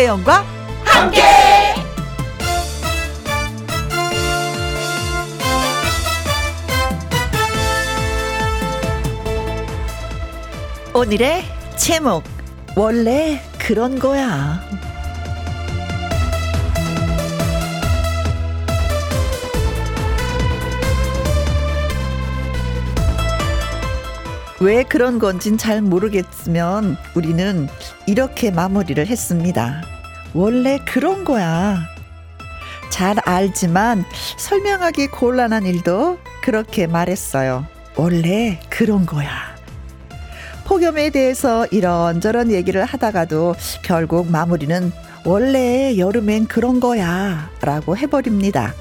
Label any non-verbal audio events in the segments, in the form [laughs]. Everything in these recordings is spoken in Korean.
김혜영과 함께. 오늘의 제목 원래 그런 거야. 왜 그런 건진 잘 모르겠으면 우리는 이렇게 마무리를 했습니다. 원래 그런 거야. 잘 알지만 설명하기 곤란한 일도 그렇게 말했어요. 원래 그런 거야. 폭염에 대해서 이런저런 얘기를 하다가도 결국 마무리는 원래 여름엔 그런 거야 라고 해버립니다.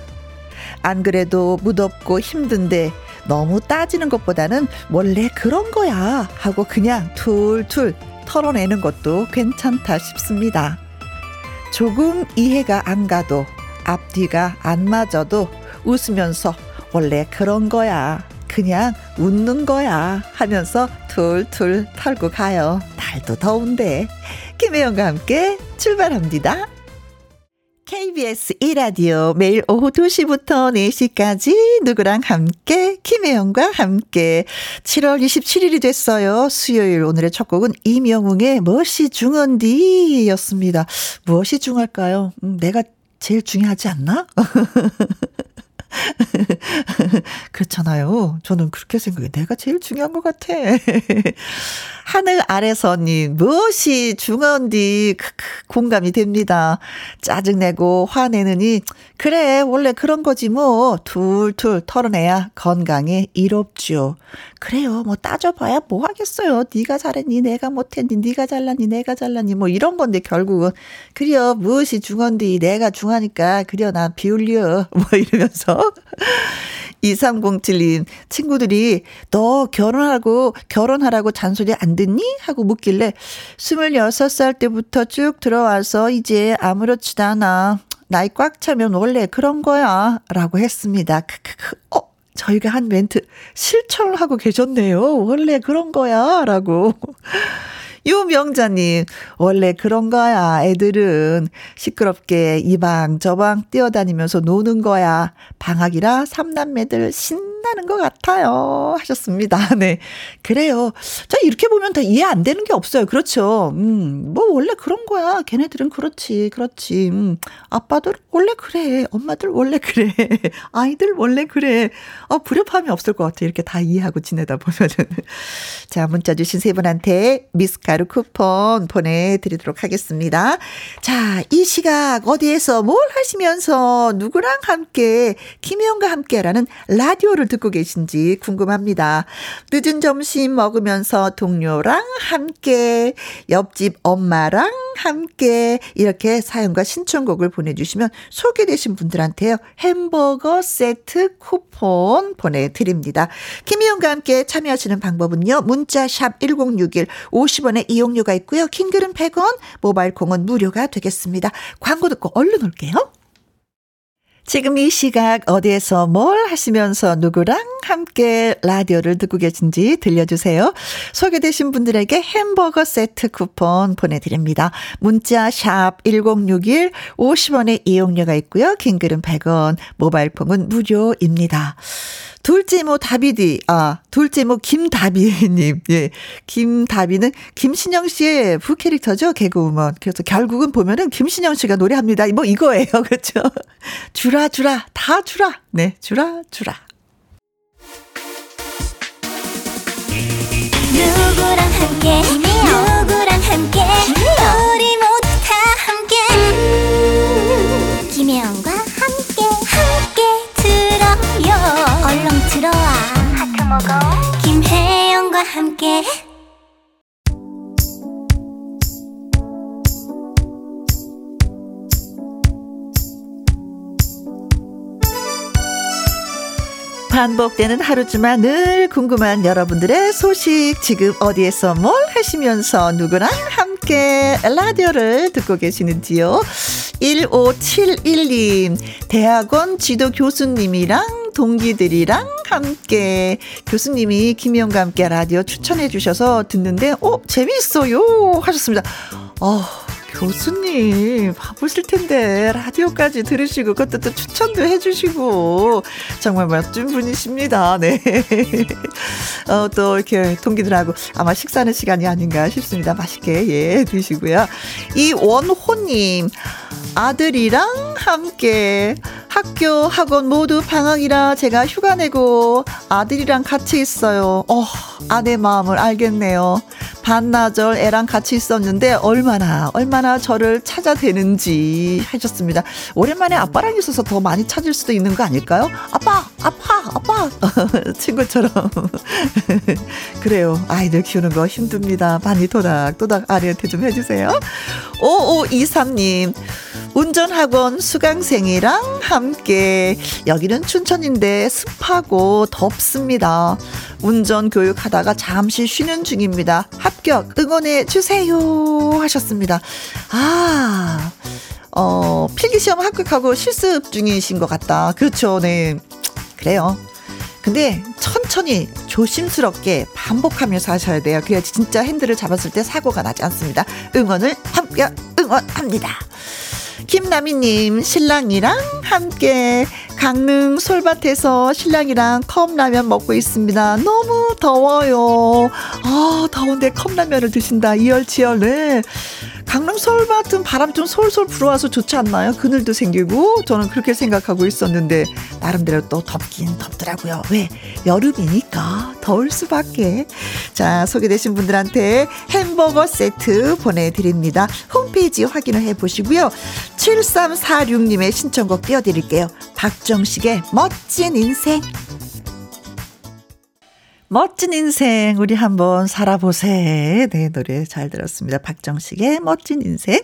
안 그래도 무덥고 힘든데 너무 따지는 것보다는 원래 그런 거야 하고 그냥 툴툴 털어내는 것도 괜찮다 싶습니다. 조금 이해가 안 가도 앞뒤가 안 맞아도 웃으면서 원래 그런 거야. 그냥 웃는 거야 하면서 툴툴 털고 가요. 날도 더운데. 김혜영과 함께 출발합니다. KBS 1라디오 매일 오후 2시부터 4시까지 누구랑 함께 김혜영과 함께 7월 27일이 됐어요. 수요일 오늘의 첫 곡은 이명웅의 무엇이 중헌디 였습니다. 무엇이 중할까요? 음, 내가 제일 중요하지 않나? [laughs] [laughs] 그렇잖아요. 저는 그렇게 생각해. 내가 제일 중요한 것 같아. [laughs] 하늘 아래서님, 무엇이 중헌디, 공감이 됩니다. 짜증내고 화내느니, 그래, 원래 그런 거지 뭐. 툴툴 털어내야 건강에 이롭죠. 그래요. 뭐 따져봐야 뭐 하겠어요. 네가 잘했니, 내가 못했니, 네가 잘났니, 내가 잘났니, 뭐 이런 건데 결국은. 그래요. 무엇이 중헌디, 내가 중하니까, 그래요. 나 비울려. [laughs] 뭐 이러면서. [laughs] 2307님, 친구들이 너 결혼하고, 결혼하라고 잔소리 안 듣니? 하고 묻길래, 26살 때부터 쭉 들어와서 이제 아무렇지도 않아. 나이 꽉 차면 원래 그런 거야. 라고 했습니다. 크크크. 어? 저희가 한 멘트 실천을 하고 계셨네요. 원래 그런 거야. 라고. 유명자님, 원래 그런 거야. 애들은 시끄럽게 이방 저방 뛰어다니면서 노는 거야. 방학이라 삼남매들 신 나는 것 같아요. 하셨습니다. [laughs] 네. 그래요. 자, 이렇게 보면 다 이해 안 되는 게 없어요. 그렇죠. 음, 뭐 원래 그런 거야. 걔네들은 그렇지. 그렇지. 음, 아빠들 원래 그래. 엄마들 원래 그래. [laughs] 아이들 원래 그래. 어, 불협함이 없을 것 같아. 이렇게 다 이해하고 지내다 보면은. [laughs] 자, 문자 주신 세 분한테 미스카르 쿠폰 보내드리도록 하겠습니다. 자, 이 시각 어디에서 뭘 하시면서 누구랑 함께, 김혜영과 함께라는 라디오를 듣고 계신지 궁금합니다. 늦은 점심 먹으면서 동료랑 함께, 옆집 엄마랑 함께, 이렇게 사연과 신청곡을 보내주시면 소개되신 분들한테요, 햄버거 세트 쿠폰 보내드립니다. 김혜영과 함께 참여하시는 방법은요, 문자샵 1061 50원의 이용료가 있고요. 킹글은 100원, 모바일 콩은 무료가 되겠습니다. 광고 듣고 얼른 올게요. 지금 이 시각 어디에서 뭘 하시면서 누구랑 함께 라디오를 듣고 계신지 들려주세요. 소개되신 분들에게 햄버거 세트 쿠폰 보내드립니다. 문자 샵 1061, 50원의 이용료가 있고요. 킹글은 100원, 모바일 콩은 무료입니다. 둘째 모 다비디, 아, 둘째 모 김다비님, [laughs] 예. 김다비는 김신영 씨의 부캐릭터죠, 개그우먼. 그래서 결국은 보면은 김신영 씨가 노래합니다. 뭐 이거예요, [laughs] 그렇죠? 주라, 주라, 다 주라. 네, 주라, 주라. 누구랑 함께, 누구랑 함께, 우리 모 김혜영과 함께 반복되는 하루지만 늘 궁금한 여러분들의 소식 지금 어디에서 뭘 하시면서 누구랑 함께 라디오를 듣고 계시는지요? 1571님 대학원 지도 교수님이랑 동기들이랑 함께. 교수님이 김희영과 함께 라디오 추천해 주셔서 듣는데 어 재미있어요! 하셨습니다. 어 교수님 바쁘실 텐데 라디오까지 들으시고 그것도 또 추천도 해주시고 정말 멋진 분이십니다. 네. [laughs] 어, 또 이렇게 동기들하고 아마 식사하는 시간이 아닌가 싶습니다. 맛있게 예 드시고요. 이 원호님 아들이랑 함께 학교, 학원 모두 방학이라 제가 휴가 내고 아들이랑 같이 있어요. 어, 아내 마음을 알겠네요. 반나절 애랑 같이 있었는데 얼마나 얼마나 저를 찾아대는지 하셨습니다. 오랜만에 아빠랑 있어서 더 많이 찾을 수도 있는 거 아닐까요? 아빠, 아빠, 아빠 [laughs] 친구처럼 [laughs] 그래요. 아이들 키우는 거 힘듭니다. 많이 토닥토닥 아리한테 좀 해주세요. 5523님 운전학원 수강생이랑 함께 여기는 춘천인데 습하고 덥습니다. 운전 교육하다가 잠시 쉬는 중입니다. 합격 응원해 주세요 하셨습니다. 아, 어, 필기시험 합격하고 실습 중이신 것 같다. 그렇죠. 네. 그래요. 근데 천천히 조심스럽게 반복하면서 하셔야 돼요. 그래야지 진짜 핸들을 잡았을 때 사고가 나지 않습니다. 응원을 함께 응원합니다. 김나미님, 신랑이랑 함께 강릉 솔밭에서 신랑이랑 컵라면 먹고 있습니다. 너무 더워요. 아, 더운데 컵라면을 드신다. 이열치열, 네. 강릉 솔밭은 바람 좀 솔솔 불어와서 좋지 않나요? 그늘도 생기고 저는 그렇게 생각하고 있었는데 나름대로 또 덥긴 덥더라고요. 왜? 여름이니까 더울 수밖에. 자, 소개되신 분들한테 햄버거 세트 보내드립니다. 홈페이지 확인을 해보시고요. 7346님의 신청곡 띄워드릴게요. 박정식의 멋진 인생. 멋진 인생 우리 한번 살아보세. 네 노래 잘 들었습니다. 박정식의 멋진 인생.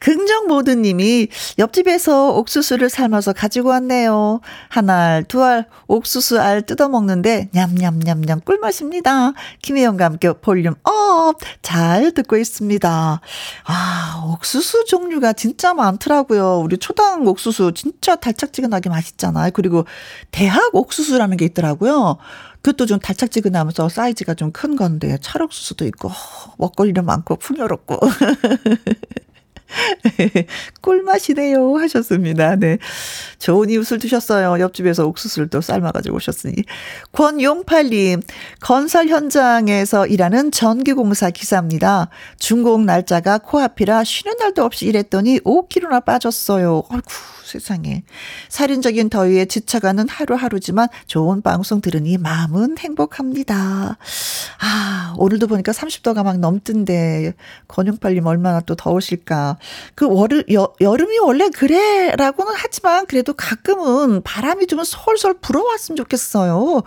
긍정 모드 님이 옆집에서 옥수수를 삶아서 가지고 왔네요. 한 알, 두 알 옥수수 알 뜯어 먹는데 냠냠냠냠 꿀맛입니다. 김혜영과 함께 volume up 잘 듣고 있습니다. 아 옥수수 종류가 진짜 많더라고요. 우리 초당 옥수수 진짜 달짝지근하게 맛있잖아요. 그리고 대학 옥수수라는 게 있더라고요. 그것도 좀 달짝지근하면서 사이즈가 좀 큰 건데 찰옥수수도 있고 먹거리는 많고 풍요롭고 [laughs] [laughs] 꿀맛이네요 하셨습니다. 네. 좋은 이웃을 두셨어요. 옆집에서 옥수수를 또 삶아가지고 오셨으니. 권용팔님, 건설 현장에서 일하는 전기공사 기사입니다. 준공 날짜가 코앞이라 쉬는 날도 없이 일했더니 5kg나 빠졌어요. 아이고, 세상에. 살인적인 더위에 지쳐가는 하루하루지만 좋은 방송 들으니 마음은 행복합니다. 아, 오늘도 보니까 30도가 막 넘던데, 권용팔님 얼마나 또 더우실까. 그 월, 여, 여름이 원래 그래 라고는 하지만 그래도 가끔은 바람이 좀 솔솔 불어왔으면 좋겠어요.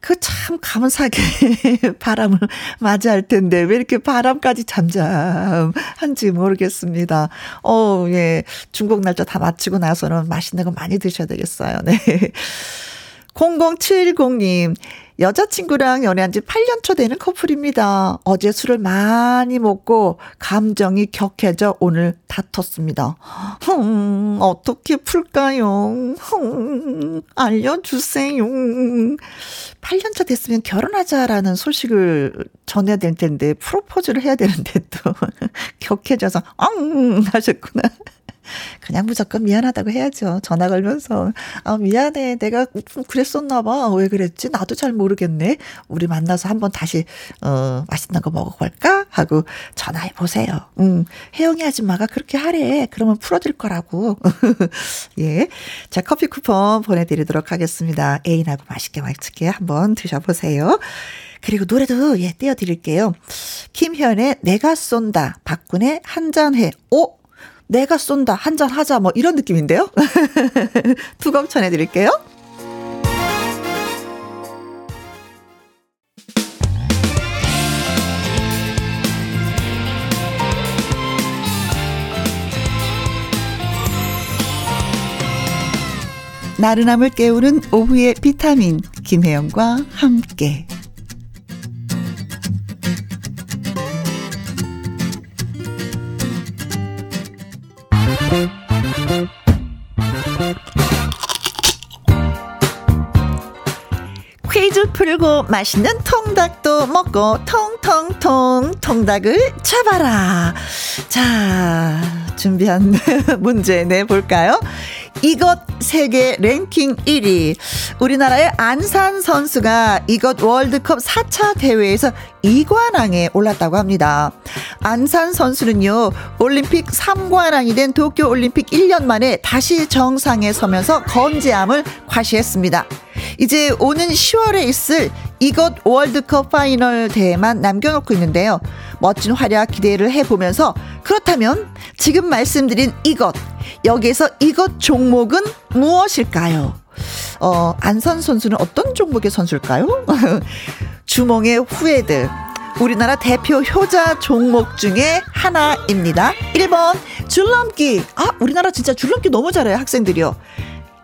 그 참 감사하게 [laughs] 바람을 맞이할 텐데 왜 이렇게 바람까지 잠잠한지 모르겠습니다. 어, 예. 중국 날짜 다 마치고 나서는 맛있는 거 많이 드셔야 되겠어요. 네. [laughs] 0070님, 여자친구랑 연애한 지 8년 차 되는 커플입니다. 어제 술을 많이 먹고 감정이 격해져 오늘 다퉜습니다. 흠, 어떻게 풀까요? 흠, 알려주세요. 8년 차 됐으면 결혼하자라는 소식을 전해야 될 텐데, 프로포즈를 해야 되는데 또 [laughs] 격해져서, 엉! 하셨구나. 그냥 무조건 미안하다고 해야죠. 전화 걸면서. 아, 미안해. 내가 그랬었나 봐. 왜 그랬지? 나도 잘 모르겠네. 우리 만나서 한번 다시, 어, 맛있는 거 먹어볼까? 하고 전화해 보세요. 음, 혜영이 아줌마가 그렇게 하래. 그러면 풀어질 거라고. [laughs] 예. 자, 커피 쿠폰 보내드리도록 하겠습니다. 애인하고 맛있게 맛있게 한번 드셔보세요. 그리고 노래도 예, 띄워드릴게요. 김현의 내가 쏜다. 박군의 한잔해. 오! 내가 쏜다. 한잔 하자. 뭐 이런 느낌인데요. [laughs] 두곡 전해드릴게요. 나른함을 깨우는 오후의 비타민 김혜영과 함께 Bye. 풀고 맛있는 통닭도 먹고 통통통 통닭을 잡아라. 자, 준비한 [laughs] 문제 내볼까요? 이것 세계 랭킹 1위. 우리나라의 안산 선수가 이것 월드컵 4차 대회에서 이관왕에 올랐다고 합니다. 안산 선수는요, 올림픽 3관왕이 된 도쿄 올림픽 1년 만에 다시 정상에 서면서 건재함을 과시했습니다. 이제 오는 10월에 있을 이것 월드컵 파이널 대회만 남겨놓고 있는데요. 멋진 활약 기대를 해보면서 그렇다면 지금 말씀드린 이것, 여기에서 이것 종목은 무엇일까요? 어, 안선 선수는 어떤 종목의 선수일까요? [laughs] 주몽의 후예들. 우리나라 대표 효자 종목 중에 하나입니다. 1번 줄넘기. 아, 우리나라 진짜 줄넘기 너무 잘해요, 학생들이요.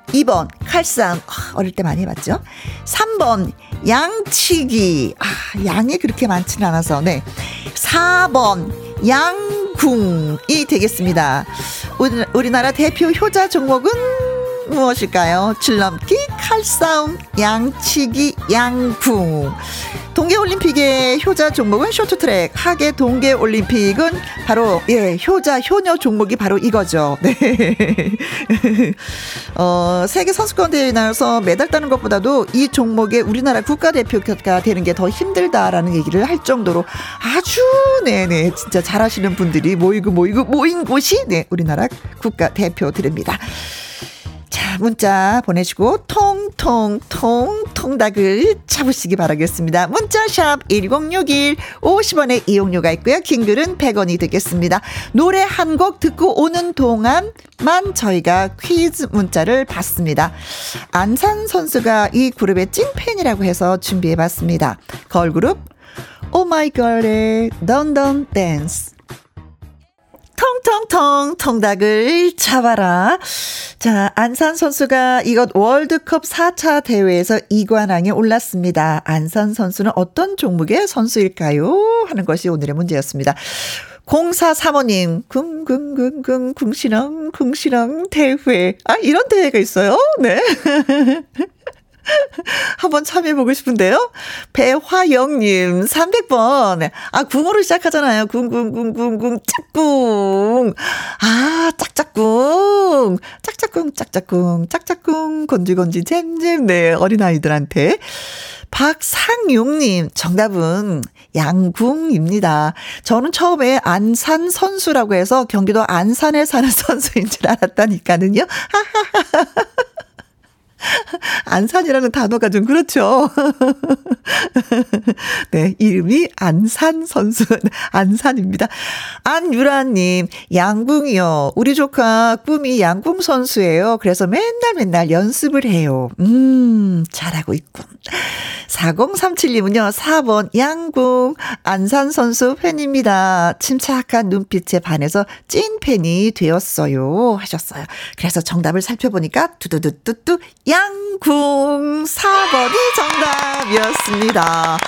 2번 칼싸움. 아, 어릴 때 많이 해봤죠. 3번 양치기. 아, 양이 그렇게 많지는 않아서. 네. 4번 양궁이 되겠습니다. 우리나라 대표 효자 종목은 무엇일까요? 줄넘기, 칼싸움, 양치기, 양궁. 동계올림픽의 효자 종목은 쇼트트랙, 하계 동계올림픽은 바로, 예, 효자, 효녀 종목이 바로 이거죠. [laughs] 네. [laughs] 어, 세계 선수권 대회에 나와서 메달 따는 것보다도 이 종목에 우리나라 국가대표가 되는 게 더 힘들다라는 얘기를 할 정도로 아주, 네네, 진짜 잘하시는 분들이 모이고 모이고 모인 곳이, 네, 우리나라 국가대표들입니다. 자, 문자 보내시고 통통통 통닭을 잡으시기 바라겠습니다. 문자샵 1061 50원의 이용료가 있고요. 킹글은 100원이 되겠습니다. 노래 한 곡 듣고 오는 동안만 저희가 퀴즈 문자를 받습니다. 안산 선수가 이 그룹의 찐팬이라고 해서 준비해 봤습니다. 걸그룹 오마이걸의 던던 댄스 통통통 통닭을 잡아라. 자, 안산 선수가 이것 월드컵 4차 대회에서 2관왕에 올랐습니다. 안산 선수는 어떤 종목의 선수일까요? 하는 것이 오늘의 문제였습니다. 0435님, 궁궁궁궁, 궁시렁, 궁시렁 대회. 아, 이런 대회가 있어요? 네. [laughs] [laughs] 한번 참여해보고 싶은데요. 배화영님, 300번. 아, 궁으로 시작하잖아요. 궁, 궁, 궁, 궁, 궁, 짝꿍. 아, 짝짝꿍. 짝짝꿍, 짝짝꿍, 짝짝꿍, 건지건지, 잼잼. 네, 어린아이들한테. 박상용님, 정답은 양궁입니다. 저는 처음에 안산 선수라고 해서 경기도 안산에 사는 [laughs] 선수인 줄 알았다니까는요. [laughs] 안산이라는 단어가 좀 그렇죠. [laughs] 네, 이름이 안산 선수, 안산입니다. 안유라님, 양궁이요. 우리 조카 꿈이 양궁 선수예요. 그래서 맨날 맨날 연습을 해요. 음, 잘하고 있군. 4037님은요, 4번 양궁, 안산 선수 팬입니다. 침착한 눈빛에 반해서 찐 팬이 되었어요. 하셨어요. 그래서 정답을 살펴보니까, 두두두뚜뚜, 양궁 4번이 정답이었습니다.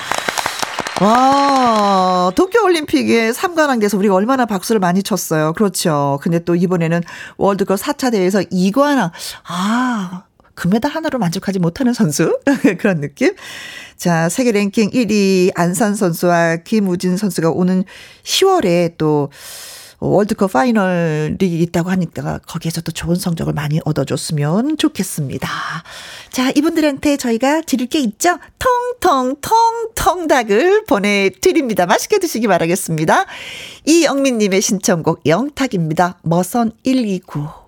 와, 도쿄올림픽에 3관왕 돼서 우리가 얼마나 박수를 많이 쳤어요. 그렇죠. 근데 또 이번에는 월드컵 4차 대회에서 2관왕. 아, 금메달 하나로 만족하지 못하는 선수? [laughs] 그런 느낌? 자, 세계 랭킹 1위 안산 선수와 김우진 선수가 오는 10월에 또 월드컵 파이널이 있다고 하니까 거기에서 또 좋은 성적을 많이 얻어줬으면 좋겠습니다. 자, 이분들한테 저희가 드릴 게 있죠? 통통통 통 닭을 보내드립니다. 맛있게 드시기 바라겠습니다. 이영민님의 신청곡 영탁입니다. 머선 129.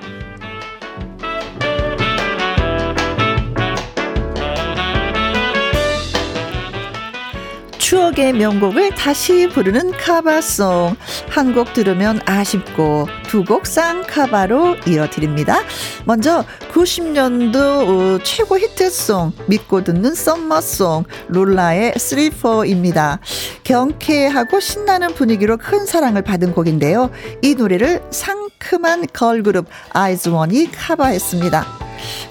추억의 명곡을 다시 부르는 카바송. 한 곡 들으면 아쉽고 두곡 쌍카바로 이어드립니다. 먼저 90년도 최고 히트송 믿고 듣는 썸머송 롤라의 3-4입니다. 경쾌하고 신나는 분위기로 큰 사랑을 받은 곡인데요. 이 노래를 상큼한 걸그룹 아이즈원이 카바했습니다.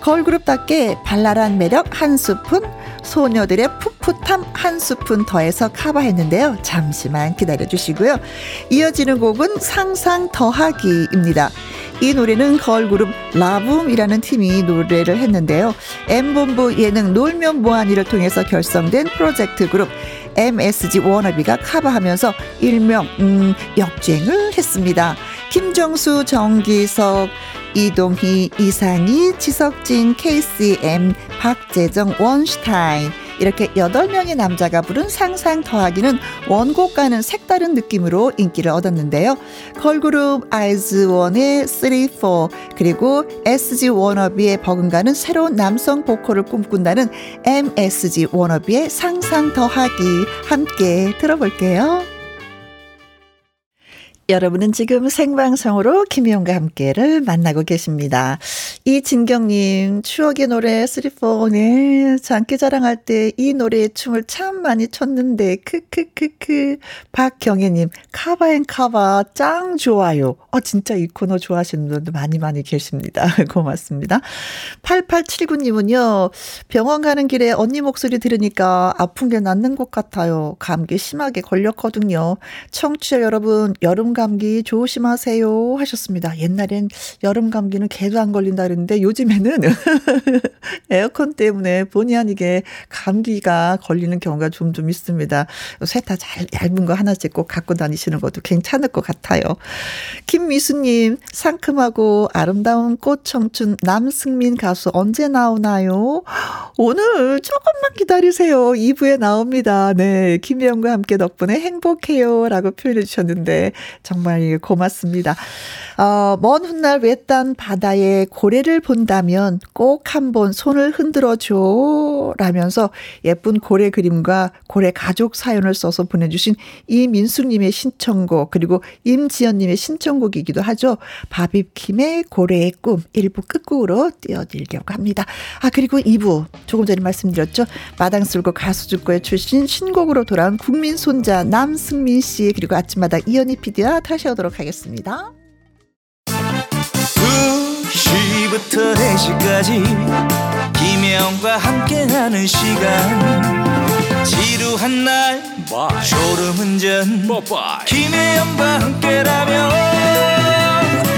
걸그룹답게 발랄한 매력 한 스푼, 소녀들의 풋풋함 한 스푼 더해서 카바했는데요. 잠시만 기다려 주시고요. 이어지는 곡은 상상 더하기입니다. 이 노래는 걸그룹 라붐이라는 팀이 노래를 했는데요. M본부 예능 놀면 뭐하니를 통해서 결성된 프로젝트 그룹 MSG 워너비가 카바하면서 일명 음, 역주행을 했습니다. 김정수, 정기석, 이동희, 이상희, 지석진, KCM, 박재정, 원슈타인 이렇게 8명의 남자가 부른 상상 더하기는 원곡과는 색다른 느낌으로 인기를 얻었는데요. 걸그룹 아이즈원의 3, 4 그리고 SG 워너비의 버금가는 새로운 남성 보컬을 꿈꾼다는 MSG 워너비의 상상 더하기 함께 들어볼게요. 여러분은 지금 생방송으로 김희영과 함께를 만나고 계십니다. 이진경님, 추억의 노래 3-4, 네. 장기 자랑 할 때 이 노래에 춤을 참 많이 췄는데, 크크크크. 박경혜님, cover and cover, 짱 좋아요. 어, 진짜 이 코너 좋아하시는 분들 많이 많이 계십니다. [laughs] 고맙습니다. 8879님은요, 병원 가는 길에 언니 목소리 들으니까 아픈 게 낫는 것 같아요. 감기 심하게 걸렸거든요. 청취자 여러분, 여름 감기 조심하세요 하셨습니다. 옛날엔 여름 감기는 개도 안 걸린다 그랬는데 요즘에는 [laughs] 에어컨 때문에 본의 아니게 감기가 걸리는 경우가 좀 좀 있습니다. 세타 잘 얇은 거 하나씩 꼭 갖고 다니시는 것도 괜찮을 것 같아요. 김미수님 상큼하고 아름다운 꽃 청춘 남승민 가수 언제 나오나요? 오늘 조금만 기다리세요. 2부에 나옵니다. 네. 김혜영과 함께 덕분에 행복해요. 라고 표현해 주셨는데 정말 고맙습니다. 어, 먼 훗날 외딴 바다에 고래를 본다면 꼭 한번 손을 흔들어 줘. 라면서 예쁜 고래 그림과 고래 가족 사연을 써서 보내주신 이민숙님의 신청곡, 그리고 임지연님의 신청곡이기도 하죠. 바비킴의 고래의 꿈, 1부 끝곡으로 띄워드리려고 합니다. 아, 그리고 2부, 조금 전에 말씀드렸죠. 마당 쓸고 가수 죽고에 출신 신곡으로 돌아온 국민 손자 남승민 씨, 그리고 아침마다 이연희 PD와 다시 오도록 하겠습니다. 2시부터 4시까지 김혜영과 함께하는 시간 지루한 날 Bye. 졸음운전 Bye. 김혜영과 함께라면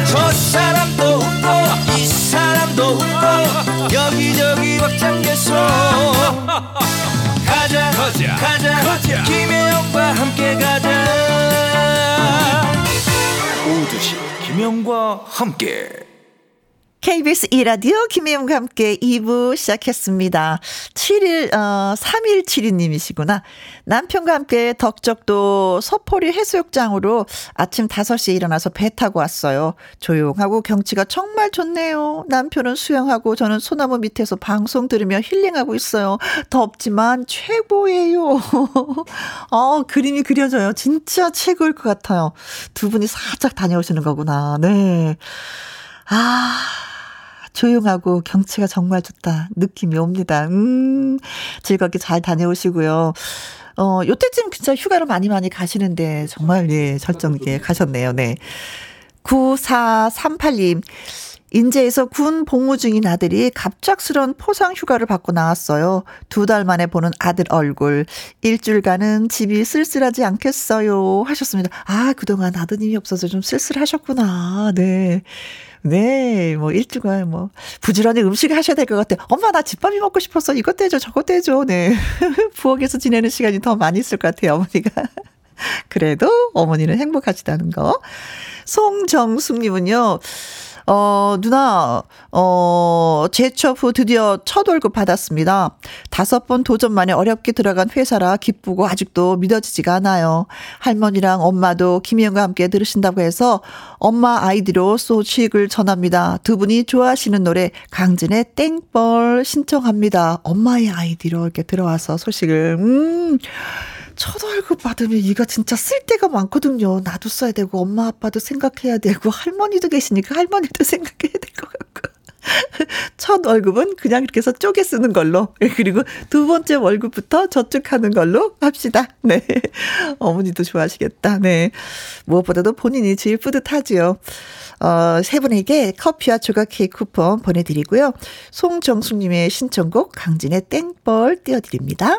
저 사람도 웃고 이 사람도 웃고 여기저기 벅장개소 가자 가자 가자, 가자. 김혜영과 함께 가자 김혜영과 함께 KBS 이라디오 김혜영과 함께 2부 시작했습니다. 7일, 어, 3172님이시구나. 남편과 함께 덕적도 서포리 해수욕장으로 아침 5시에 일어나서 배 타고 왔어요. 조용하고 경치가 정말 좋네요. 남편은 수영하고 저는 소나무 밑에서 방송 들으며 힐링하고 있어요. 덥지만 최고예요. [laughs] 어, 그림이 그려져요. 진짜 최고일 것 같아요. 두 분이 살짝 다녀오시는 거구나. 네. 아. 조용하고 경치가 정말 좋다. 느낌이 옵니다. 음, 즐겁게 잘 다녀오시고요. 어, 요때쯤 진짜 휴가를 많이 많이 가시는데 정말 예, 절정 있게 가셨네요. 네. 9438님. 인제에서 군 복무 중인 아들이 갑작스런 포상 휴가를 받고 나왔어요. 두 달 만에 보는 아들 얼굴. 일주일간은 집이 쓸쓸하지 않겠어요. 하셨습니다. 아, 그동안 아드님이 없어서 좀 쓸쓸하셨구나. 네. 네, 뭐 일주간 뭐 부지런히 음식 하셔야 될 것 같아요. 엄마 나 집밥이 먹고 싶었어. 이것도 해줘, 저것도 해줘. 네, [laughs] 부엌에서 지내는 시간이 더 많이 있을 것 같아요, 어머니가. [laughs] 그래도 어머니는 행복하시다는 거. 송정숙님은요. 어, 누나, 어, 재취업 후 드디어 첫 월급 받았습니다. 다섯 번 도전 만에 어렵게 들어간 회사라 기쁘고 아직도 믿어지지가 않아요. 할머니랑 엄마도 김희영과 함께 들으신다고 해서 엄마 아이디로 소식을 전합니다. 두 분이 좋아하시는 노래 강진의 땡벌 신청합니다. 엄마의 아이디로 이렇게 들어와서 소식을, 음, 첫 월급 받으면 이거 진짜 쓸 데가 많거든요. 나도 써야 되고, 엄마, 아빠도 생각해야 되고, 할머니도 계시니까 할머니도 [laughs] 생각해야 될 것 같고. [laughs] 첫 월급은 그냥 이렇게 해서 쪼개 쓰는 걸로. 그리고 두 번째 월급부터 저축하는 걸로 합시다. 네. [laughs] 어머니도 좋아하시겠다. 네. 무엇보다도 본인이 제일 뿌듯하지요. 어, 세 분에게 커피와 조각 케이크 쿠폰 보내드리고요. 송정숙님의 신청곡 강진의 땡벌 띄워드립니다.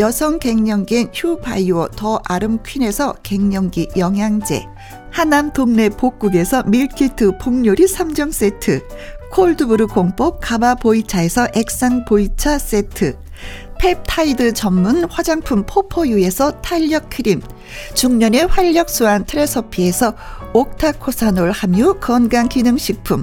여성 갱년기엔 휴바이오 더 아름 퀸에서 갱년기 영양제 하남 동네 복국에서 밀키트 복요리 3종 세트 콜드브루 공법 가마 보이차에서 액상 보이차 세트 펩타이드 전문 화장품 포포유에서 탄력 크림 중년의 활력 수한 트레서피에서 옥타코사놀 함유 건강기능식품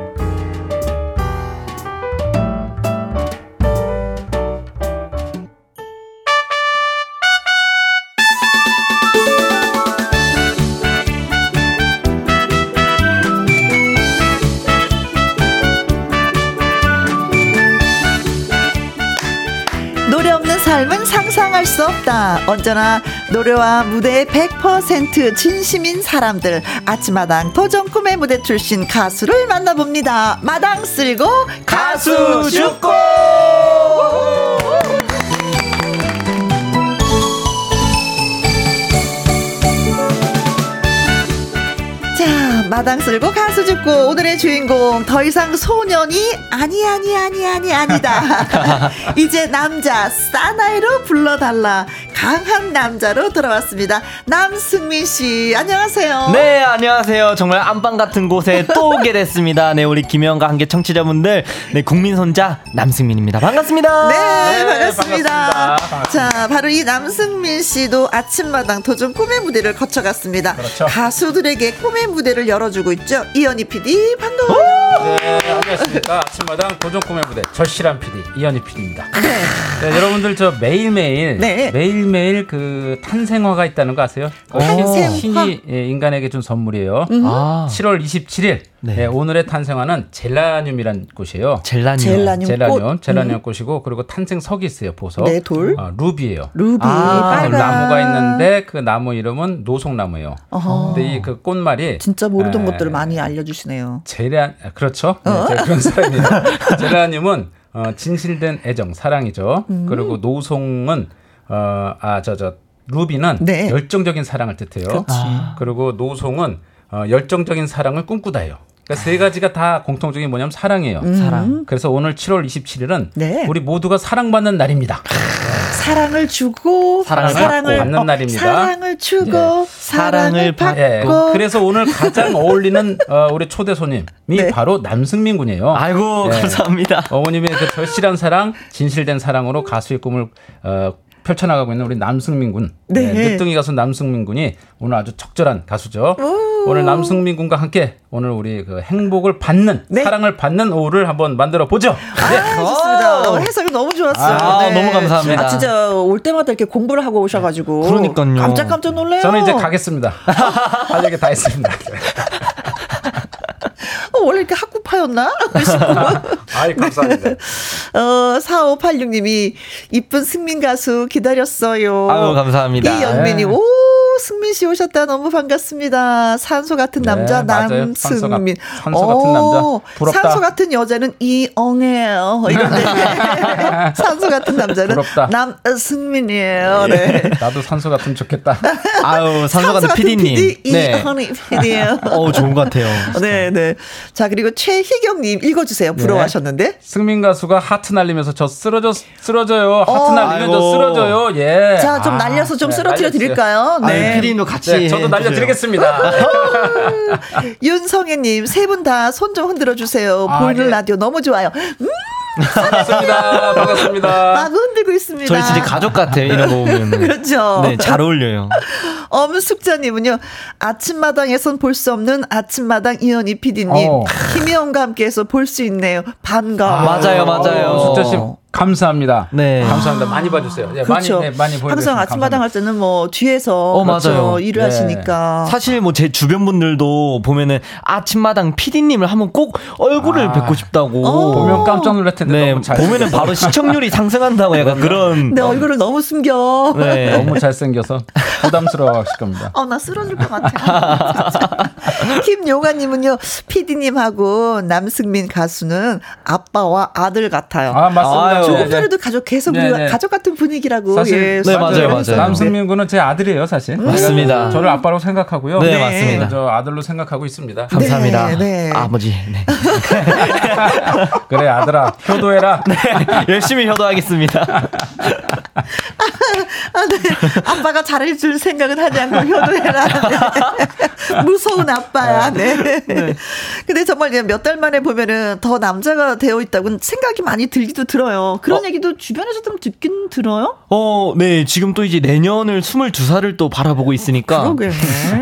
상상할 수 없다. 언제나 노래와 무대에 100% 진심인 사람들. 아침마당 도전 꿈의 무대 출신 가수를 만나봅니다. 마당 쓸고 가수 죽고! 마당 쓸고 가수 죽고 오늘의 주인공 더 이상 소년이 아니 아니 아니 아니 아니다. [laughs] 이제 남자 사나이로 불러달라. 강한 남자로 돌아왔습니다. 남승민 씨, 안녕하세요. 네, 안녕하세요. 정말 안방 같은 곳에 또 오게 됐습니다. 네, 우리 김혜영과 함께 청취자분들, 네, 국민 손자 남승민입니다. 반갑습니다. 네, 네 반갑습니다. 반갑습니다. 자, 바로 이 남승민 씨도 아침마당 도전 꿈의 무대를 거쳐갔습니다. 그렇죠. 가수들에게 꿈의 무대를 열어주고 있죠. 이현희 PD, 반가워요. 네, 안녕하십니까. 아침마당 도전 꿈의 무대, 절실한 PD, 이현희 PD입니다. 네. 네, 여러분들 저 매일매일, 네. 매일 매일매일 그 탄생화가 있다는 거 아세요? 탄생화? 신이 예, 인간에게 준 선물이에요. 음. 아. 7월 27일 네. 네, 오늘의 탄생화는 젤라늄이란 꽃이에요. 젤라늄. 젤라늄, 젤라늄, 젤라늄 음. 꽃이고 그리고 탄생석이 있어요. 보석. 네, 돌. 아, 루비예요. 루비. 아, 나무가 있는데 그 나무 이름은 노송나무예요. 어허. 근데 이 그 꽃말이 진짜 모르던 에, 것들을 많이 알려 주시네요. 젤라 그렇죠. 네, 어? 그런 사람이에요. [laughs] 젤라늄은 어, 진실된 애정, 사랑이죠. 음. 그리고 노송은 어, 아, 저, 저, 루비는 네. 열정적인 사랑을 뜻해요. 아. 그리고 노송은 어, 열정적인 사랑을 꿈꾸다예요. 그러니까 세 가지가 다 공통적인 뭐냐면 사랑이에요. 음. 사랑. 그래서 오늘 7월 27일은 네. 우리 모두가 사랑받는 날입니다. 사랑을 주고 사랑을, 사랑을 받는 어, 날입니다. 사랑을 주고 네. 사랑을 받고. 네. 그래서 오늘 가장 어울리는 어, 우리 초대 손님이 네. 바로 남승민 군이에요. 아이고 감사합니다. 어머님의 그 절실한 사랑, 진실된 사랑으로 가수의 꿈을 어, 펼쳐나가고 있는 우리 남승민 군. 네. 네. 늦둥이 가수 남승민 군이 오늘 아주 적절한 가수죠. 오. 오늘 남승민 군과 함께 오늘 우리 그 행복을 받는 네. 사랑을 받는 오후를 한번 만들어 보죠. 아, 네. 좋습니다. 해석이 너무 좋았어요. 아, 네. 너무 감사합니다. 아, 진짜 올 때마다 이렇게 공부를 하고 오셔가지고. 그러니까요. 깜짝깜짝 놀래요. 저는 이제 가겠습니다. [laughs] 할 얘기 다 했습니다. [laughs] 어, 원래 이렇게 학구파였나? [laughs] 아이, 감사합니다. 네. [laughs] 어, 4586님이 이쁜 승민 가수 기다렸어요. 아유, 감사합니다. 이영민이, 오, 승민 씨 오셨다. 너무 반갑습니다. 산소 같은 남자 네, 남승민. 산소, 산소 같은 남자. 부럽다. 산소 같은 여자는 이엉해요. 이런데 [laughs] 산소 같은 남자는 부럽다. 남승민이에요. 네. 나도 산소 같으면 좋겠다. [laughs] 아유, 산소, 같은 PD님. PD, 네. 이허니 PD예요. [laughs] 어, 좋은 것 같아요. 네, 네. 자, 그리고 최희경님 읽어주세요. 네. 부러워하셨는데. 네. 승민 가수가 하트 날리면서 저 쓰러져, 쓰러져요. 하트 어, 날리면 아이고. 저 쓰러져요. 예. 자, 좀 아, 날려서 좀 네, 쓰러뜨려 드릴까요? 네. 피디님도 같이. 네, 저도 날려드리겠습니다. [laughs] 윤성애님, 세 분 다 손 좀 흔들어 주세요. 아, 보이는 네. 라디오 너무 좋아요. 음! 반갑습니다. 반갑습니다. 막 흔들고 있습니다. 저희 진짜 가족 같아요. 이런 거 보면. [laughs] 그렇죠. 네, 잘 어울려요. [laughs] 엄숙자님은요, 아침마당에선 볼 수 없는 아침마당 이현희 PD님, 어. 김희영과 함께해서 볼 수 있네요. 반가워. 아, 맞아요, 맞아요. 숙자씨 감사합니다. 네. 감사합니다. 많이 봐주세요. 네, 그렇죠. 많이, 네, 많이 항상 아침마당 할 때는 뭐 뒤에서 어, 그렇죠. 맞아요. 일을 네. 하시니까. 사실 뭐 제 주변 분들도 보면은 아침마당 PD님을 한번 꼭 얼굴을 아, 뵙고 싶다고. 어. 보면 깜짝 놀랄 텐데. 네, 너무 잘 보면은 바로 시청률이 [laughs] 상승한다고 약간 그런. 내 얼굴을 너무 숨겨. 네. [laughs] 너무 잘생겨서 부담스러워 하실 겁니다. 어, 나 쓰러질 것 같아. [laughs] 김용아님은요, PD님하고 남승민 가수는 아빠와 아들 같아요. 아, 맞습니다. 조금 네, 네. 전에도 가족 계속 네, 네. 가족 같은 분위기라고. 사실 예, 네 맞아요 맞아요. 남승민 군은 제 아들이에요 사실. 음. 맞습니다. 저를 아빠로 생각하고요. 네, 네. 맞습니다. 저 아들로 생각하고 있습니다. 감사합니다. 네, 아버지. [laughs] 그래 아들아 효도해라. [laughs] 열심히 효도하겠습니다. 아, 네. 아빠가 잘해줄 생각은 하지 않고 효도해라. 무서운 아빠야. 네. 근데 정말 몇 달 만에 보면은 더 남자가 되어 있다고 생각이 많이 들기도 들어요. 그런 어? 얘기도 주변에서 좀 듣긴 들어요? 어, 네. 지금 또 이제 내년을 22살을 또 바라보고 있으니까. 그러게.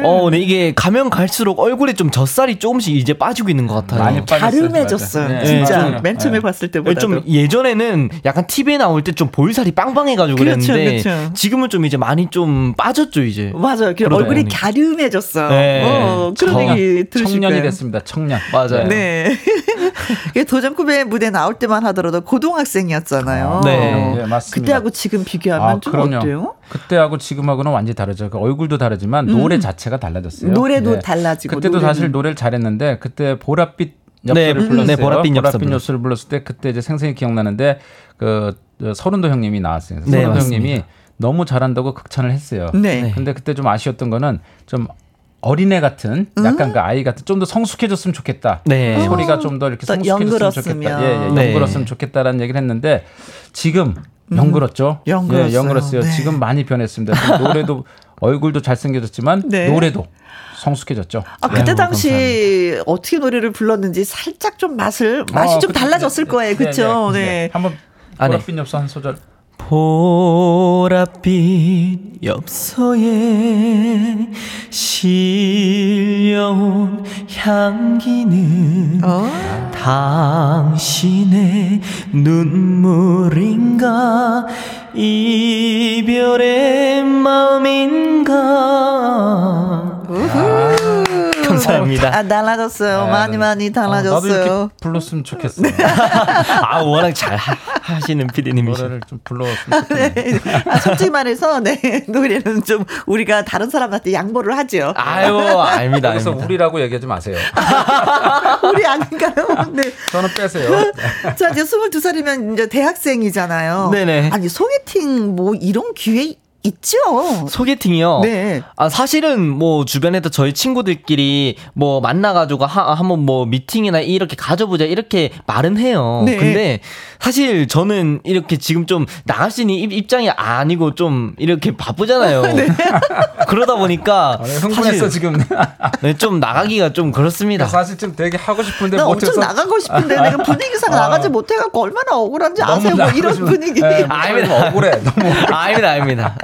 어, 네. 이게 가면 갈수록 얼굴에 좀 젖살이 조금씩 이제 빠지고 있는 것 같아요. 많이 가름해졌어요. 네. 진짜. 네. 맨 처음에 네. 봤을 때보다. 좀 예전에는 약간 TV에 나올 때 좀 볼살이 빵빵해가지고 그렇죠, 그랬는데 그렇죠. 지금은 좀 이제 많이 좀 빠졌죠, 이제. 맞아요. 얼굴이 갸름해졌어. 네. 어, 그런 청, 얘기 들으실 청년이 거예요. 됐습니다. 청년. 맞아요. 네. [laughs] 도전 쿠베 무대 나올 때만 하더라도 고등학생이었잖아요. 아, 네. 네. 맞습니다. 그때하고 지금 비교하면 아, 좀 그럼요. 어때요? 그때하고 지금하고는 완전히 다르죠. 그 얼굴도 다르지만 음. 노래 자체가 달라졌어요. 노래도 네. 달라지고. 그때도 노래는. 사실 노래를 잘했는데 그때 보랏빛 엽서를 네, 불렀어요. 네, 보랏빛, 보랏빛 엽서를 불렀을 때 그때 이제 생생히 기억나는데 그 서른도 형님이 나왔어요. 네, 서른도 형님이 너무 잘한다고 극찬을 했어요. 네. 근데 그때 좀 아쉬웠던 거는 좀 어린애 같은 약간 음? 그 아이 같은 좀 더 성숙해졌으면 좋겠다. 네. 소리가 좀 더 이렇게 성숙해졌으면 좋겠다. 예, 예, 네. 영그렀으면 좋겠다라는 얘기를 했는데 지금 영그었죠 음, 영그었어요. 예, 영그었어요. 네. 지금 많이 변했습니다. 노래도 [laughs] 얼굴도 잘생겨졌지만 네. 노래도 성숙해졌죠. 아 그때 네, 당시 감사합니다. 어떻게 노래를 불렀는지 살짝 좀 맛을 맛이 어, 좀 그때, 달라졌을 네, 거예요, 그렇죠? 네, 네. 한번 보랏빛 엽서 한 소절. 보랏빛 엽서에 실려온 향기는 어? 당신의 눈물인가 이별의 마음인가 우후. 감사합니다. 아, 달라졌어요. 네, 많이 많이 달라졌어요. 아, 나도 이렇게 불렀으면 좋겠어. [laughs] 아, 워낙 잘 하, 시는 피디님이시 노래를 좀 불러왔으면 좋겠네. 네. 아, 솔직히 말해서, 네, [laughs] 노래는 좀 우리가 다른 사람한테 양보를 하죠. 아유, 압니다. 그래서 우리라고 얘기하지 마세요. [laughs] 우리 아닌가요? 네. 저는 빼세요. 자, 이제 22살이면 이제 대학생이잖아요. 네네. 아니, 소개팅 뭐 이런 기회 있죠. 소개팅이요? 네. 아, 사실은 뭐 주변에도 저희 친구들끼리 뭐 만나가지고 하, 한번 뭐 미팅이나 이렇게 가져보자 이렇게 말은 해요. 네. 근데 사실 저는 이렇게 지금 좀 나갈 수 있는 입장이 아니고 좀 이렇게 바쁘잖아요. [laughs] 네. 그러다 보니까. 아, 흥분했어, 지금. [laughs] 네, 좀 나가기가 좀 그렇습니다. 사실 좀 되게 하고 싶은데 나 못해서. 엄청 나가고 싶은데 내가 분위기상 [laughs] 아. 나가지 못해갖고 얼마나 억울한지 아세요? 뭐 이런 분위기. 네, 아닙니다. 억울해. 너무. 아닙니다, 아닙니다.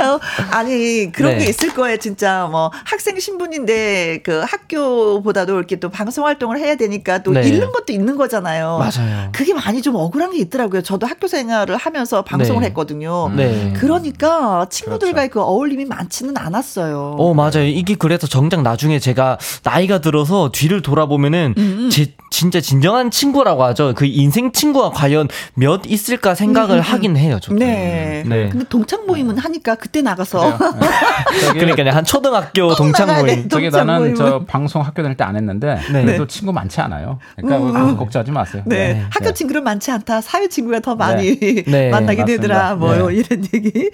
어, 아니 그런 네. 게 있을 거예요 진짜 뭐 학생 신분인데 그 학교보다도 이렇게 또 방송 활동을 해야 되니까 또 네. 잃는 것도 있는 거잖아요. 맞아요. 그게 많이 좀 억울한 게 있더라고요. 저도 학교 생활을 하면서 방송을 네. 했거든요. 네. 그러니까 친구들과 그렇죠. 그 어울림이 많지는 않았어요. 어 맞아요. 이게 그래서 정작 나중에 제가 나이가 들어서 뒤를 돌아보면은 음. 제 진짜 진정한 친구라고 하죠. 그 인생 친구가 과연 몇 있을까 생각을 음. 하긴 해요. 저도. 네. 네. 근데 동창 모임은 하니까 그때 나가서. [laughs] 네. 그러니까 한 초등학교 동창 모임. 저기 나는 모임은. 저 방송 학교 다닐 때 안 했는데 네. 그래도 친구 많지 않아요. 그러니까 음. 걱정하지 마세요. 네. 네. 학교 친구 는 많지 않다. 사회 친구가 더 많이 네. [laughs] 만나게 되더라. 뭐 이런 얘기.